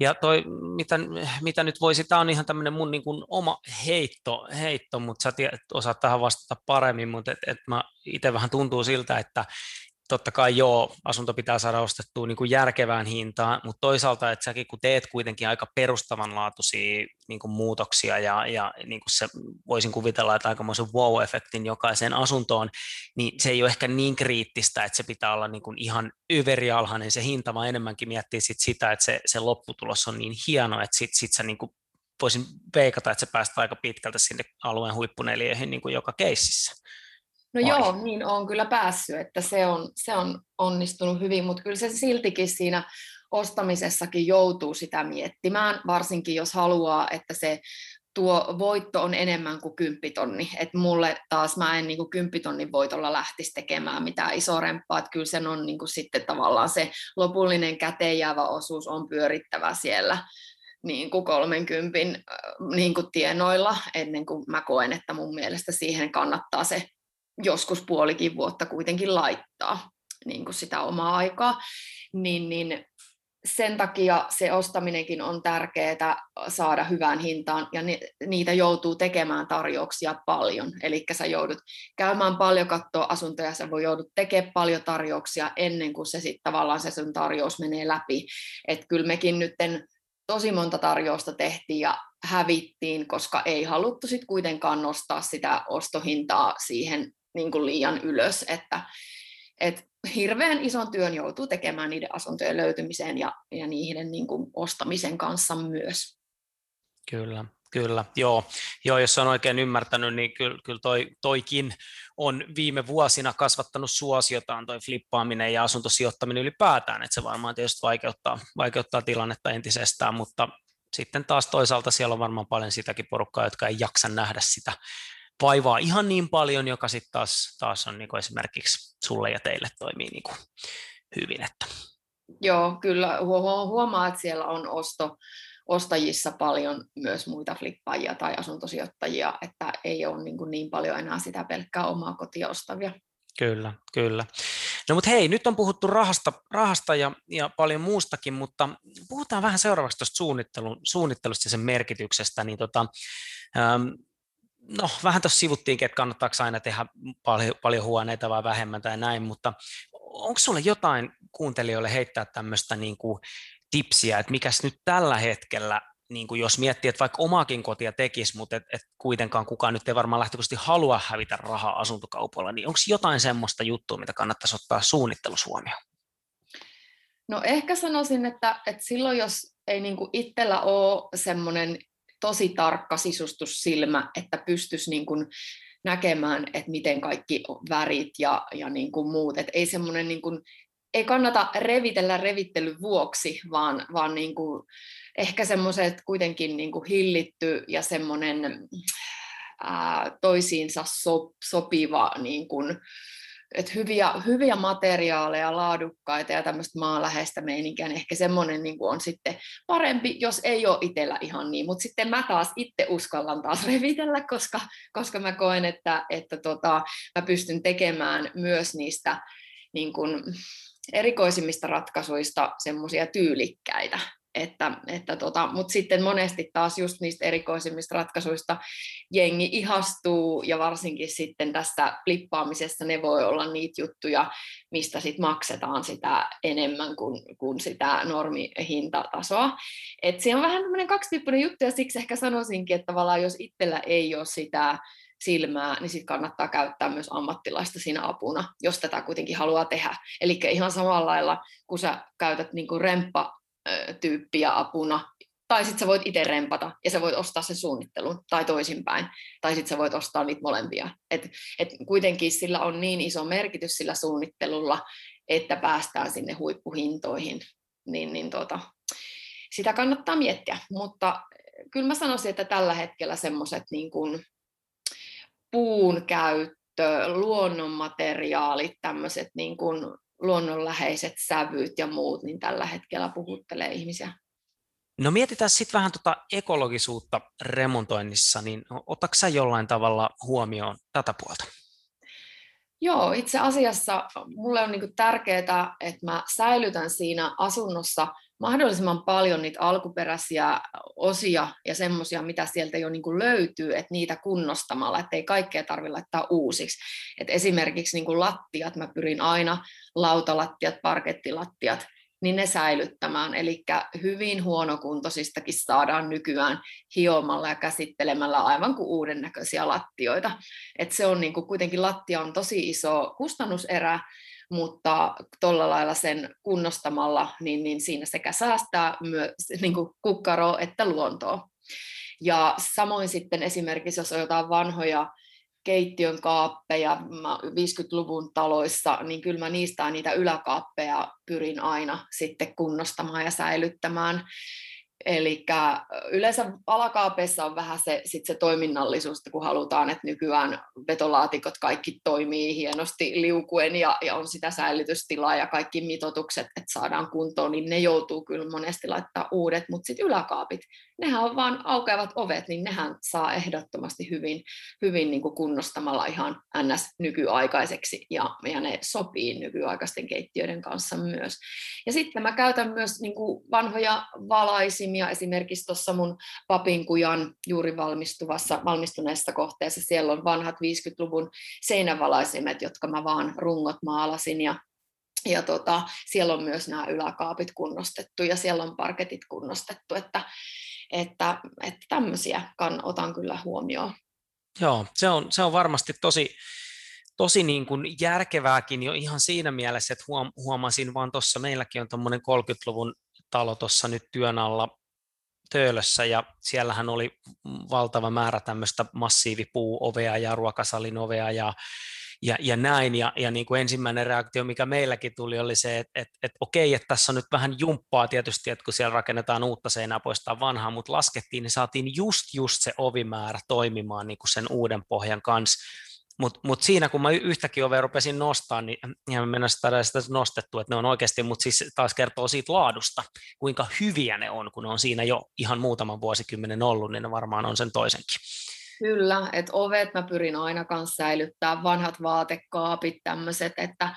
Ja toi, mitä, mitä nyt voisi, tämä on ihan tämmöinen mun niin kuin oma heitto, heitto mutta sä tiedät, osaat tähän vastata paremmin, mutta et, et mä itse vähän tuntuu siltä, että totta kai joo, asunto pitää saada ostettua niin kuin järkevään hintaan, mutta toisaalta, että säkin kun teet kuitenkin aika perustavanlaatuisia niin kuin muutoksia ja, ja niin kuin se, voisin kuvitella, että aikamoisen wow-efektin jokaiseen asuntoon, niin se ei ole ehkä niin kriittistä, että se pitää olla niin kuin ihan yverialhainen se hinta, vaan enemmänkin miettii sit sitä, että se, se lopputulos on niin hieno, että sit, sit sä niin kuin voisin veikata, että se päästään aika pitkältä sinne alueen huippuneliöihin niin kuin joka keississä. No Vai? joo, niin on kyllä päässyt, että se on, se on onnistunut hyvin, mutta kyllä se siltikin siinä ostamisessakin joutuu sitä miettimään, varsinkin jos haluaa, että se tuo voitto on enemmän kuin kymppitonni. Et mulle taas mä en niin kymppitonnin voitolla lähtisi tekemään mitään isorempaa, että kyllä sen on niin kuin sitten tavallaan se lopullinen käteen jäävä osuus on pyörittävä siellä niin kuin 30 niin kuin tienoilla, ennen kuin mä koen, että mun mielestä siihen kannattaa se joskus puolikin vuotta kuitenkin laittaa niin kuin sitä omaa aikaa, niin, niin sen takia se ostaminenkin on tärkeää saada hyvään hintaan, ja ni, niitä joutuu tekemään tarjouksia paljon. Eli sä joudut käymään paljon katsoa asuntoja, sä voi joudut tekemään paljon tarjouksia ennen kuin se sitten tavallaan se sun tarjous menee läpi. Että kyllä mekin nyt tosi monta tarjousta tehtiin ja hävittiin, koska ei haluttu sitten kuitenkaan nostaa sitä ostohintaa siihen niin kuin liian ylös, että, että hirveän ison työn joutuu tekemään niiden asuntojen löytymiseen ja, ja niiden niin kuin ostamisen kanssa myös. Kyllä, kyllä. Joo, Joo jos on oikein ymmärtänyt, niin kyllä, kyllä toi, toikin on viime vuosina kasvattanut suosiotaan toi flippaaminen ja asuntosijoittaminen ylipäätään, että se varmaan tietysti vaikeuttaa, vaikeuttaa tilannetta entisestään, mutta sitten taas toisaalta siellä on varmaan paljon sitäkin porukkaa, jotka ei jaksa nähdä sitä vaivaa ihan niin paljon, joka sitten taas, taas on niin kuin esimerkiksi sulle ja teille toimii niin kuin hyvin. Että. Joo, kyllä huomaa, että siellä on osto, ostajissa paljon myös muita flippaajia tai asuntosijoittajia, että ei ole niin, kuin niin paljon enää sitä pelkkää omaa kotia ostavia. Kyllä, kyllä. No mutta hei, nyt on puhuttu rahasta, rahasta ja, ja paljon muustakin, mutta puhutaan vähän seuraavaksi tuosta suunnittelusta ja sen merkityksestä. Niin tota, ähm, no vähän tuossa sivuttiinkin, että kannattaako aina tehdä paljon, paljon huoneita vai vähemmän tai näin, mutta onko sulle jotain kuuntelijoille heittää tämmöistä niin tipsiä, että mikäs nyt tällä hetkellä niin kuin jos miettii, että vaikka omaakin kotia tekisi, mutta et, et kuitenkaan kukaan nyt ei varmaan lähtökohtaisesti halua hävitä rahaa asuntokaupoilla, niin onko jotain semmoista juttua, mitä kannattaisi ottaa suunnittelussa huomioon? No ehkä sanoisin, että, että silloin jos ei niin kuin itsellä ole semmoinen tosi tarkka sisustussilmä, että pystyisi niin kuin näkemään, että miten kaikki värit ja, ja niin kuin muut, että ei semmoinen niin kuin, ei kannata revitellä revittelyn vuoksi, vaan, vaan niin kuin ehkä semmoiset kuitenkin niin kuin hillitty ja semmoinen ää, toisiinsa so, sopiva niin kuin, että hyviä, hyviä materiaaleja, laadukkaita ja tämmöistä maanläheistä meininkiä, niin ehkä semmoinen niin on sitten parempi, jos ei ole itsellä ihan niin. Mutta sitten mä taas itse uskallan taas revitellä, koska, koska mä koen, että, että tota, mä pystyn tekemään myös niistä niin kuin, erikoisimmista ratkaisuista semmoisia tyylikkäitä. Että, että tota, Mutta sitten monesti taas just niistä erikoisimmista ratkaisuista jengi ihastuu ja varsinkin sitten tästä flippaamisessa ne voi olla niitä juttuja, mistä sit maksetaan sitä enemmän kuin, kuin sitä normihintatasoa. Et se on vähän tämmöinen kaksityyppinen juttu ja siksi ehkä sanoisinkin, että tavallaan jos itsellä ei ole sitä silmää, niin sitten kannattaa käyttää myös ammattilaista siinä apuna, jos tätä kuitenkin haluaa tehdä. Eli ihan samalla lailla, kun sä käytät niin remppa tyyppiä apuna, tai sitten sä voit itse rempata ja sä voit ostaa sen suunnittelun tai toisinpäin, tai sitten sä voit ostaa niitä molempia. Et, et kuitenkin sillä on niin iso merkitys sillä suunnittelulla, että päästään sinne huippuhintoihin, niin, niin tota, sitä kannattaa miettiä. Mutta kyllä mä sanoisin, että tällä hetkellä semmoiset niin puun käyttö, luonnonmateriaalit, tämmöiset niin luonnonläheiset sävyt ja muut, niin tällä hetkellä puhuttelee ihmisiä. No mietitään sitten vähän tuota ekologisuutta remontoinnissa, niin otatko sä jollain tavalla huomioon tätä puolta? Joo, itse asiassa mulle on niinku tärkeää, että mä säilytän siinä asunnossa mahdollisimman paljon niitä alkuperäisiä osia ja semmoisia, mitä sieltä jo niin löytyy, että niitä kunnostamalla, että ei kaikkea tarvitse laittaa uusiksi. Et esimerkiksi niin lattiat, mä pyrin aina lautalattiat, parkettilattiat, niin ne säilyttämään. Eli hyvin huonokuntoisistakin saadaan nykyään hiomalla ja käsittelemällä aivan kuin uuden näköisiä lattioita. Et se on niin kuin, kuitenkin lattia on tosi iso kustannuserä, mutta tuolla lailla sen kunnostamalla, niin, niin siinä sekä säästää myös niin kuin kukkaroa että luontoa. Ja samoin sitten esimerkiksi, jos on jotain vanhoja keittiön kaappeja 50-luvun taloissa, niin kyllä mä niistä niitä yläkaappeja pyrin aina sitten kunnostamaan ja säilyttämään. Eli yleensä alakaapeissa on vähän se, sit se toiminnallisuus, että kun halutaan, että nykyään vetolaatikot kaikki toimii hienosti liukuen ja, ja on sitä säilytystilaa ja kaikki mitotukset, että saadaan kuntoon, niin ne joutuu kyllä monesti laittaa uudet, mutta sitten yläkaapit, nehän on vaan aukeavat ovet, niin nehän saa ehdottomasti hyvin, hyvin niin kuin kunnostamalla ihan ns. nykyaikaiseksi ja, ja ne sopii nykyaikaisten keittiöiden kanssa myös. Ja sitten mä käytän myös niin kuin vanhoja valaisimia, esimerkiksi tuossa mun papinkujan juuri valmistuvassa, valmistuneessa kohteessa, siellä on vanhat 50-luvun seinävalaisimet, jotka mä vaan rungot maalasin ja ja tota, siellä on myös nämä yläkaapit kunnostettu ja siellä on parketit kunnostettu, että, että, että tämmöisiä kann, otan kyllä huomioon. Joo, se on, se on varmasti tosi, tosi niin kuin järkevääkin jo ihan siinä mielessä, että huom, huomasin vaan tuossa, meilläkin on tuommoinen 30-luvun talo tuossa nyt työn alla Töölössä ja siellähän oli valtava määrä tämmöistä massiivipuuovea ja ruokasalin ovea ja ja, ja näin. Ja, ja niin kuin ensimmäinen reaktio, mikä meilläkin tuli, oli se, että, että, että okei, että tässä on nyt vähän jumppaa tietysti, että kun siellä rakennetaan uutta seinää poistaa vanhaa, mutta laskettiin, niin saatiin just just se ovimäärä toimimaan niin kuin sen uuden pohjan kanssa mutta mut siinä kun mä yhtäkin ovea rupesin nostaa, niin ihan mennä sitä, sitä nostettu, että ne on oikeasti, mutta siis taas kertoo siitä laadusta, kuinka hyviä ne on, kun ne on siinä jo ihan muutaman vuosikymmenen ollut, niin ne varmaan on sen toisenkin. Kyllä, että ovet mä pyrin aina kanssa säilyttää, vanhat vaatekaapit, tämmöiset, että,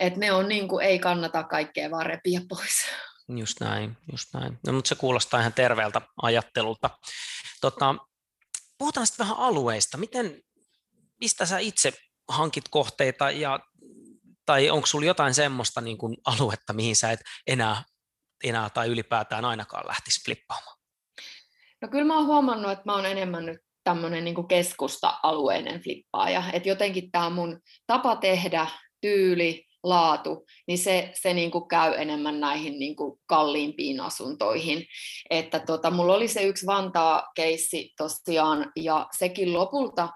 että ne on niin kuin, ei kannata kaikkea vaan repiä pois. Just näin, just näin. No, mutta se kuulostaa ihan terveeltä ajattelulta. Tota, puhutaan sitten vähän alueista. Miten, mistä sä itse hankit kohteita ja, tai onko sulla jotain semmoista niin kuin aluetta, mihin sä et enää, enää tai ylipäätään ainakaan lähtisi flippaamaan? No kyllä mä oon huomannut, että mä oon enemmän nyt tämmöinen niin keskusta-alueinen flippaaja. Että jotenkin tämä mun tapa tehdä, tyyli, laatu, niin se, se niin kuin käy enemmän näihin niin kuin kalliimpiin asuntoihin. Että tota, mulla oli se yksi Vantaa-keissi tosiaan, ja sekin lopulta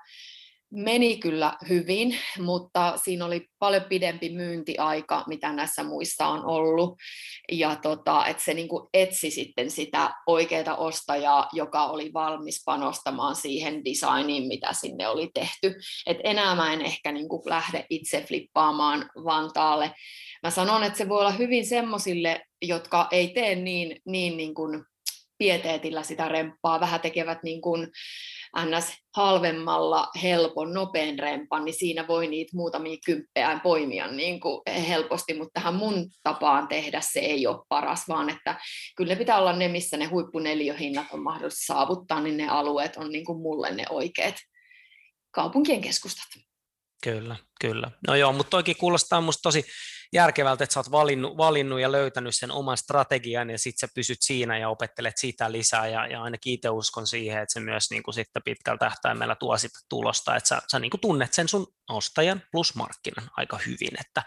meni kyllä hyvin, mutta siinä oli paljon pidempi myyntiaika, mitä näissä muissa on ollut. Ja tota, että se niin kuin etsi sitten sitä oikeaa ostajaa, joka oli valmis panostamaan siihen designiin, mitä sinne oli tehty. Et enää mä en ehkä niin kuin lähde itse flippaamaan Vantaalle. Mä sanon, että se voi olla hyvin semmoisille, jotka ei tee niin, niin, niin kuin pieteetillä sitä remppaa, vähän tekevät niin kuin ns. halvemmalla helpon, nopean rempan, niin siinä voi niitä muutamia kymppejä poimia niin kuin helposti, mutta tähän mun tapaan tehdä se ei ole paras, vaan että kyllä ne pitää olla ne, missä ne huippuneliöhinnat on mahdollista saavuttaa, niin ne alueet on niin kuin mulle ne oikeat kaupunkien keskustat. Kyllä, kyllä. No joo, mutta toikin kuulostaa musta tosi järkevältä, että sä oot valinnut, valinnut ja löytänyt sen oman strategian ja sitten sä pysyt siinä ja opettelet sitä lisää ja, ja ainakin itse uskon siihen, että se myös niin kuin sitten pitkällä tähtäimellä tuo sitä tulosta, että sä, sä niin kuin tunnet sen sun ostajan plus markkinan aika hyvin. Että...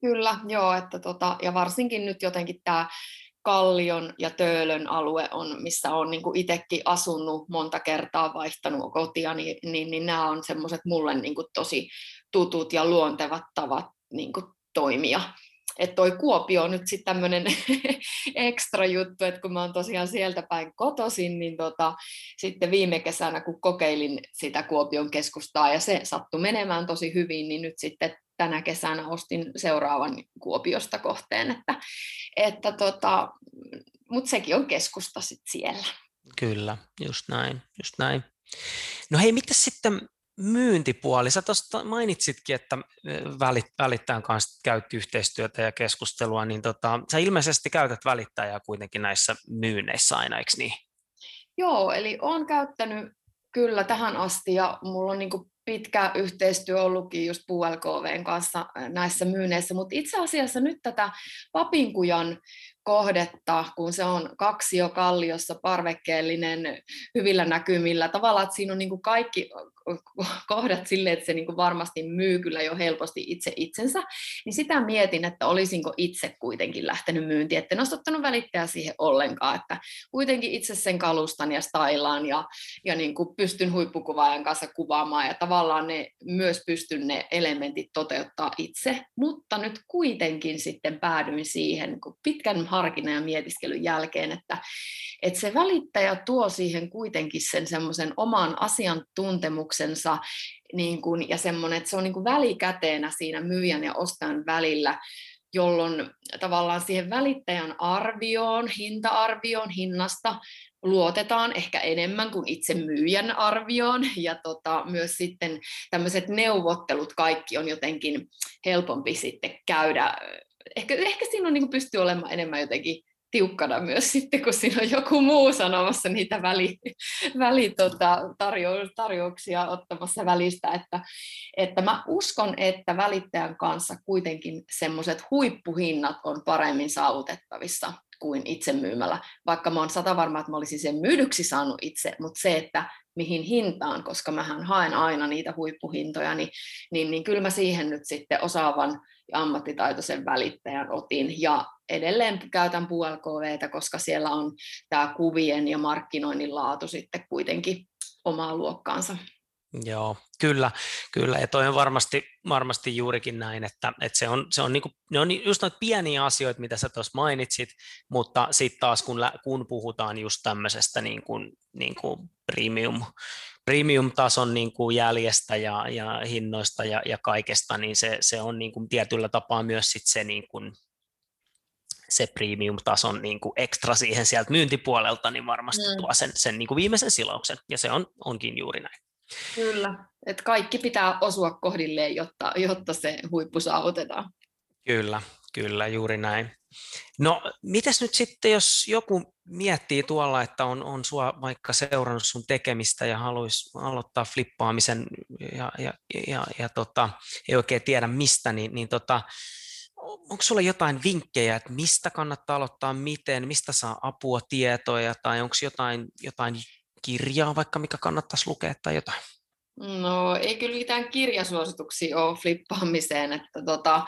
Kyllä, joo, että tota, ja varsinkin nyt jotenkin tämä Kallion ja Töölön alue on, missä olen niin itsekin asunut monta kertaa, vaihtanut kotia, niin, niin, niin nämä on semmoiset mulle niin kuin tosi tutut ja luontevat tavat niin kuin toimia. Että toi Kuopio on nyt sitten tämmöinen ekstra juttu, että kun mä oon tosiaan sieltä päin kotoisin, niin tota, sitten viime kesänä, kun kokeilin sitä Kuopion keskustaa ja se sattui menemään tosi hyvin, niin nyt sitten tänä kesänä ostin seuraavan Kuopiosta kohteen, että, että tota, mutta sekin on keskusta sitten siellä. Kyllä, just näin, just näin. No hei, mitä sitten myyntipuoli? Sä tuosta mainitsitkin, että välit, välittäjän kanssa käyt yhteistyötä ja keskustelua, niin tota, sä ilmeisesti käytät välittäjää kuitenkin näissä myynneissä aina, eikö niin? Joo, eli olen käyttänyt kyllä tähän asti ja mulla on niin pitkä yhteistyö ollutkin just PuLKVn kanssa näissä myynneissä, mutta itse asiassa nyt tätä Papinkujan kohdetta, kun se on kaksi jo kalliossa parvekkeellinen hyvillä näkymillä. Tavallaan, että siinä on niin kaikki kohdat sille, että se niin kuin varmasti myy kyllä jo helposti itse itsensä, niin sitä mietin, että olisinko itse kuitenkin lähtenyt myyntiin, että en olisi ottanut välittäjä siihen ollenkaan, että kuitenkin itse sen kalustan ja stylaan ja, ja niin kuin pystyn huippukuvaajan kanssa kuvaamaan ja tavallaan ne, myös pystyn ne elementit toteuttaa itse, mutta nyt kuitenkin sitten päädyin siihen, kun pitkän harkinnan ja mietiskelyn jälkeen, että, että se välittäjä tuo siihen kuitenkin sen semmoisen oman asiantuntemuksensa niin kuin, ja semmoinen, että se on niin kuin välikäteenä siinä myyjän ja ostajan välillä, jolloin tavallaan siihen välittäjän arvioon, hinta-arvioon hinnasta luotetaan ehkä enemmän kuin itse myyjän arvioon. Ja tota, myös sitten tämmöiset neuvottelut kaikki on jotenkin helpompi sitten käydä. Ehkä, ehkä siinä on niin pystyy olemaan enemmän jotenkin tiukkana myös sitten, kun siinä on joku muu sanomassa niitä väli, väli tota, tarjo, tarjouksia ottamassa välistä, että, että mä uskon, että välittäjän kanssa kuitenkin semmoiset huippuhinnat on paremmin saavutettavissa kuin itse myymällä, vaikka mä oon sata varma, että mä olisin sen myydyksi saanut itse, mutta se, että mihin hintaan, koska mähän haen aina niitä huippuhintoja, niin, niin, niin kyllä mä siihen nyt sitten osaavan ja ammattitaitoisen välittäjän otin. Ja edelleen käytän PuLKVtä, koska siellä on tämä kuvien ja markkinoinnin laatu sitten kuitenkin omaa luokkaansa. Joo, kyllä, kyllä. Ja toi on varmasti, varmasti juurikin näin, että, että se on, se on niinku, ne on just noita pieniä asioita, mitä sä tuossa mainitsit, mutta sitten taas kun, kun puhutaan just tämmöisestä niin kuin, niin kuin premium premium-tason niin kuin jäljestä ja, ja hinnoista ja, ja kaikesta, niin se, se on niin kuin tietyllä tapaa myös sit se, niin kuin, se premium-tason niin kuin ekstra siihen sieltä myyntipuolelta, niin varmasti mm. tuo sen, sen niin kuin viimeisen silauksen, ja se on, onkin juuri näin. Kyllä, että kaikki pitää osua kohdilleen, jotta, jotta se huippu saavutetaan. Kyllä, kyllä, juuri näin. No, mitäs nyt sitten, jos joku miettii tuolla, että on, on sua vaikka seurannut sun tekemistä ja haluaisi aloittaa flippaamisen ja, ja, ja, ja tota, ei oikein tiedä mistä, niin, niin tota, onko sulla jotain vinkkejä, että mistä kannattaa aloittaa, miten, mistä saa apua, tietoja, tai onko jotain, jotain kirjaa vaikka, mikä kannattaisi lukea tai jotain? No ei kyllä mitään kirjasuosituksia ole flippaamiseen, että tota,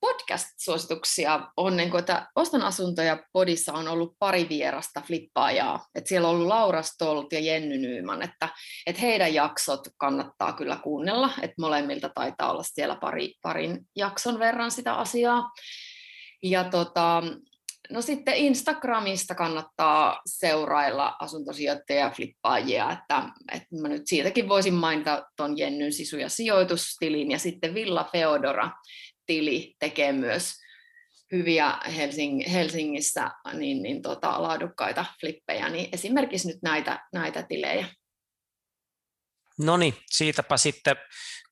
podcast-suosituksia on, niin kuin, että Ostan asuntoja podissa on ollut pari vierasta flippaajaa. Että siellä on ollut Laura Stolt ja Jenny Nyyman, että, että heidän jaksot kannattaa kyllä kuunnella, että molemmilta taitaa olla siellä pari, parin jakson verran sitä asiaa. Ja tota, No sitten Instagramista kannattaa seurailla asuntosijoittajia ja flippaajia, että, että mä nyt siitäkin voisin mainita tuon Jennyn sisu- ja sijoitustilin ja sitten Villa Feodora tili tekee myös hyviä Helsing, Helsingissä niin, niin tota, laadukkaita flippejä, niin esimerkiksi nyt näitä, näitä tilejä. No niin, siitäpä sitten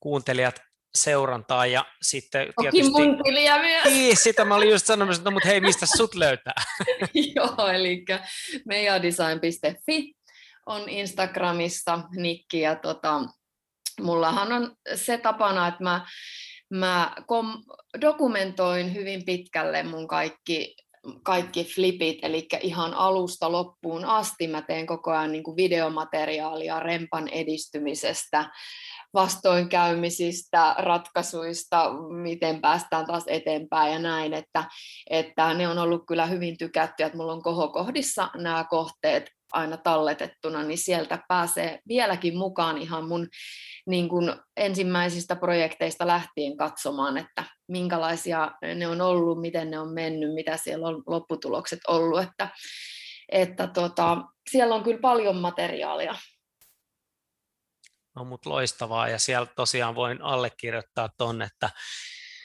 kuuntelijat seurantaa ja sitten Toki tietysti... mun tiliä myös. Niin, sitä mä olin just sanomassa, että mutta hei, mistä sut löytää? Joo, eli meijadesign.fi on Instagramissa nikki ja tota, mullahan on se tapana, että mä, mä kom- dokumentoin hyvin pitkälle mun kaikki kaikki flipit, eli ihan alusta loppuun asti mä teen koko ajan niin kuin videomateriaalia rempan edistymisestä, vastoinkäymisistä, ratkaisuista, miten päästään taas eteenpäin ja näin, että, että ne on ollut kyllä hyvin tykättyjä, että mulla on kohokohdissa nämä kohteet aina talletettuna, niin sieltä pääsee vieläkin mukaan ihan mun niin kuin ensimmäisistä projekteista lähtien katsomaan, että minkälaisia ne on ollut, miten ne on mennyt, mitä siellä on lopputulokset ollut, että, että tota, siellä on kyllä paljon materiaalia. On mut loistavaa ja sieltä tosiaan voin allekirjoittaa ton, että,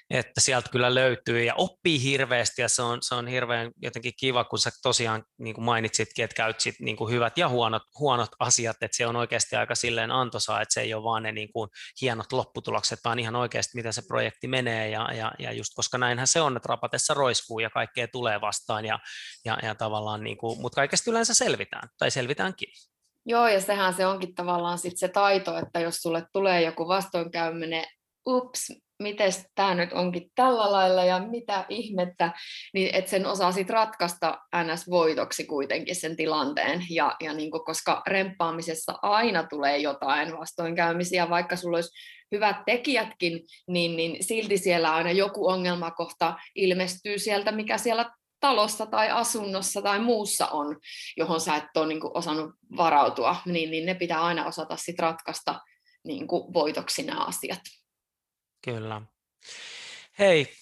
että sieltä kyllä löytyy ja oppii hirveästi ja se on, se on hirveän jotenkin kiva, kun sä tosiaan niin kuin mainitsitkin, että käyt sit niin kuin hyvät ja huonot, huonot asiat, että se on oikeasti aika silleen antoisaa, että se ei ole vaan ne niin kuin hienot lopputulokset, vaan ihan oikeasti miten se projekti menee ja, ja, ja just koska näinhän se on, että rapatessa roiskuu ja kaikkea tulee vastaan ja, ja, ja tavallaan, niin kuin, mutta kaikesta yleensä selvitään tai selvitäänkin. Joo, ja sehän se onkin tavallaan sit se taito, että jos sulle tulee joku vastoinkäyminen, ups, miten tämä nyt onkin tällä lailla ja mitä ihmettä, niin että sen osaa sitten ratkaista NS-voitoksi kuitenkin sen tilanteen. Ja, ja niin kuin, koska remppaamisessa aina tulee jotain vastoinkäymisiä, vaikka sulla olisi hyvät tekijätkin, niin, niin silti siellä aina joku ongelmakohta ilmestyy sieltä, mikä siellä talossa tai asunnossa tai muussa on, johon sä et ole niin kuin, osannut varautua, niin, niin ne pitää aina osata sit ratkaista niin kuin, voitoksi nämä asiat. Kyllä. Hei,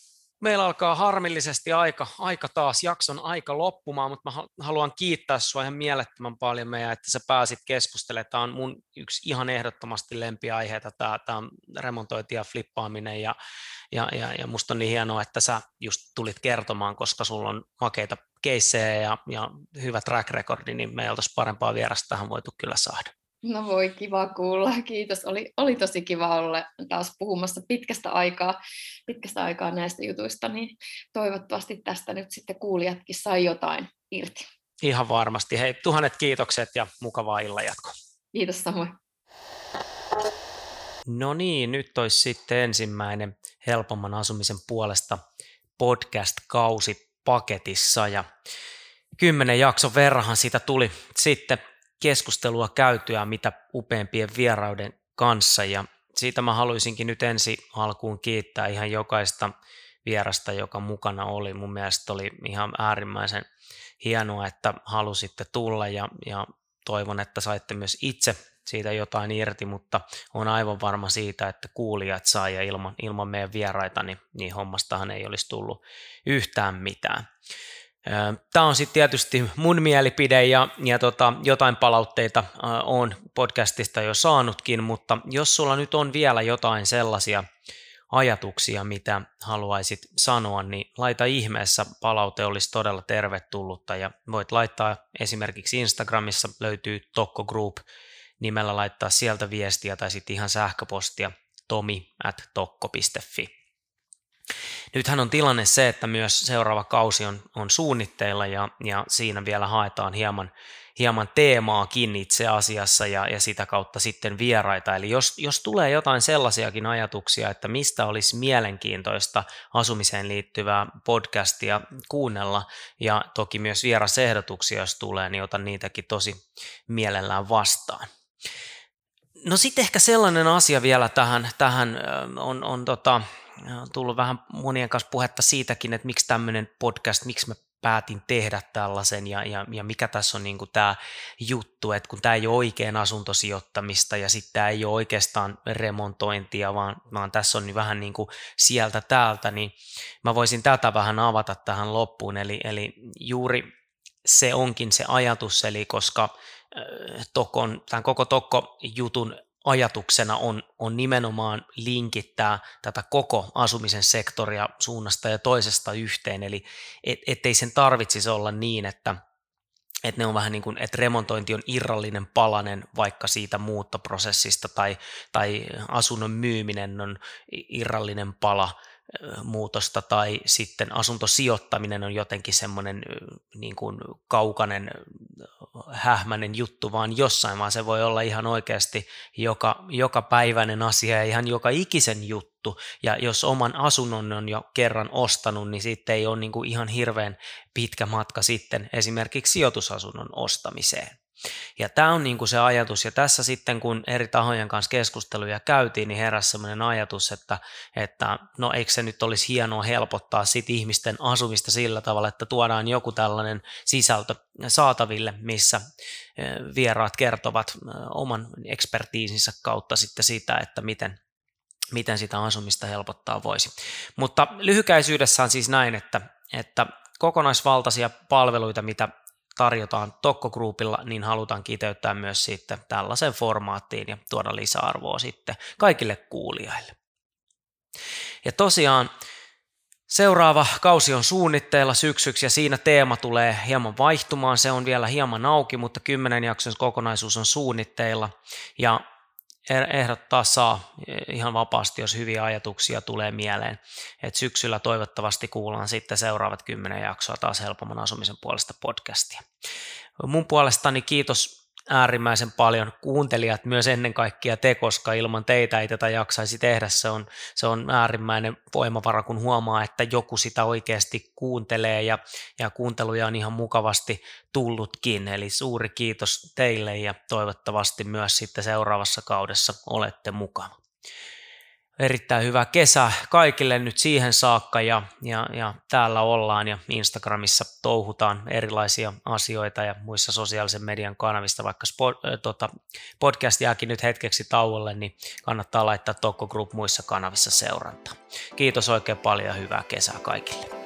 meillä alkaa harmillisesti aika, aika taas, jakson aika loppumaan, mutta mä haluan kiittää sinua ihan mielettömän paljon meidän, että sä pääsit keskustelemaan. Tämä on mun yksi ihan ehdottomasti lempiaiheita, tämä, tämä on remontointi ja flippaaminen, ja, ja, ja, ja musta on niin hienoa, että sä just tulit kertomaan, koska sulla on makeita keissejä ja, ja hyvä track recordi, niin me ei oltaisi parempaa vierasta tähän voitu kyllä saada. No voi, kiva kuulla. Kiitos. Oli, oli tosi kiva olla taas puhumassa pitkästä aikaa, pitkästä aikaa näistä jutuista, niin toivottavasti tästä nyt sitten kuulijatkin sai jotain irti. Ihan varmasti. Hei, tuhannet kiitokset ja mukavaa illan jatkoa. Kiitos samoin. No niin, nyt olisi sitten ensimmäinen helpomman asumisen puolesta podcast-kausi paketissa ja kymmenen jakson verran siitä tuli sitten keskustelua käytyä mitä upeampien vierauden kanssa ja siitä mä haluaisinkin nyt ensi alkuun kiittää ihan jokaista vierasta, joka mukana oli. Mun mielestä oli ihan äärimmäisen hienoa, että halusitte tulla ja, ja toivon, että saitte myös itse siitä jotain irti, mutta on aivan varma siitä, että kuulijat saa ja ilman, ilman meidän vieraita, niin, niin hommastahan ei olisi tullut yhtään mitään. Tämä on sitten tietysti mun mielipide ja, ja tota, jotain palautteita on podcastista jo saanutkin, mutta jos sulla nyt on vielä jotain sellaisia ajatuksia, mitä haluaisit sanoa, niin laita ihmeessä palaute olisi todella tervetullutta ja voit laittaa esimerkiksi Instagramissa löytyy Tokko Group nimellä laittaa sieltä viestiä tai sitten ihan sähköpostia tomi at tokko.fi. Nythän on tilanne se, että myös seuraava kausi on, on suunnitteilla ja, ja siinä vielä haetaan hieman, hieman teemaakin itse asiassa ja, ja sitä kautta sitten vieraita. Eli jos, jos tulee jotain sellaisiakin ajatuksia, että mistä olisi mielenkiintoista asumiseen liittyvää podcastia kuunnella ja toki myös vierasehdotuksia, jos tulee, niin otan niitäkin tosi mielellään vastaan. No sitten ehkä sellainen asia vielä tähän, tähän on, on tota, on tullut vähän monien kanssa puhetta siitäkin, että miksi tämmöinen podcast, miksi mä päätin tehdä tällaisen ja, ja, ja mikä tässä on niin kuin tämä juttu, että kun tämä ei ole oikein asuntosijoittamista ja sitten tämä ei ole oikeastaan remontointia, vaan, vaan tässä on niin vähän niin kuin sieltä täältä, niin mä voisin tätä vähän avata tähän loppuun. Eli, eli juuri se onkin se ajatus, eli koska Tokon, tämän koko Tokko-jutun ajatuksena on, on nimenomaan linkittää tätä koko asumisen sektoria suunnasta ja toisesta yhteen, eli et, ettei sen tarvitsisi olla niin, että että ne on vähän niin kuin, että remontointi on irrallinen palanen vaikka siitä muuttoprosessista tai, tai asunnon myyminen on irrallinen pala muutosta tai sitten asuntosijoittaminen on jotenkin semmoinen niin kuin kaukainen hähmäinen juttu, vaan jossain, vaan se voi olla ihan oikeasti joka, joka päiväinen asia ja ihan joka ikisen juttu. Ja jos oman asunnon on jo kerran ostanut, niin sitten ei ole niin kuin ihan hirveän pitkä matka sitten esimerkiksi sijoitusasunnon ostamiseen. Ja tämä on niin kuin se ajatus, ja tässä sitten kun eri tahojen kanssa keskusteluja käytiin, niin heräsi sellainen ajatus, että, että no eikö se nyt olisi hienoa helpottaa sit ihmisten asumista sillä tavalla, että tuodaan joku tällainen sisältö saataville, missä eh, vieraat kertovat eh, oman ekspertiisinsä kautta sitten sitä, että miten, miten sitä asumista helpottaa voisi. Mutta lyhykäisyydessä on siis näin, että, että kokonaisvaltaisia palveluita, mitä tarjotaan Tokko Groupilla, niin halutaan kiteyttää myös sitten tällaiseen formaattiin ja tuoda lisäarvoa sitten kaikille kuulijoille. Ja tosiaan seuraava kausi on suunnitteilla syksyksi ja siinä teema tulee hieman vaihtumaan. Se on vielä hieman auki, mutta kymmenen jakson kokonaisuus on suunnitteilla ja ehdottaa saa ihan vapaasti, jos hyviä ajatuksia tulee mieleen. Et syksyllä toivottavasti kuullaan sitten seuraavat kymmenen jaksoa taas helpomman asumisen puolesta podcastia. Mun puolestani kiitos äärimmäisen paljon kuuntelijat myös ennen kaikkea te, koska ilman teitä ei tätä jaksaisi tehdä. Se on, se on äärimmäinen voimavara, kun huomaa, että joku sitä oikeasti kuuntelee ja, ja kuunteluja on ihan mukavasti tullutkin. Eli suuri kiitos teille ja toivottavasti myös sitten seuraavassa kaudessa olette mukana erittäin hyvä kesä kaikille nyt siihen saakka ja, ja, ja täällä ollaan ja Instagramissa touhutaan erilaisia asioita ja muissa sosiaalisen median kanavista, vaikka sport, äh, tota, podcast jääkin nyt hetkeksi tauolle, niin kannattaa laittaa Tokko Group muissa kanavissa seurantaa. Kiitos oikein paljon ja hyvää kesää kaikille.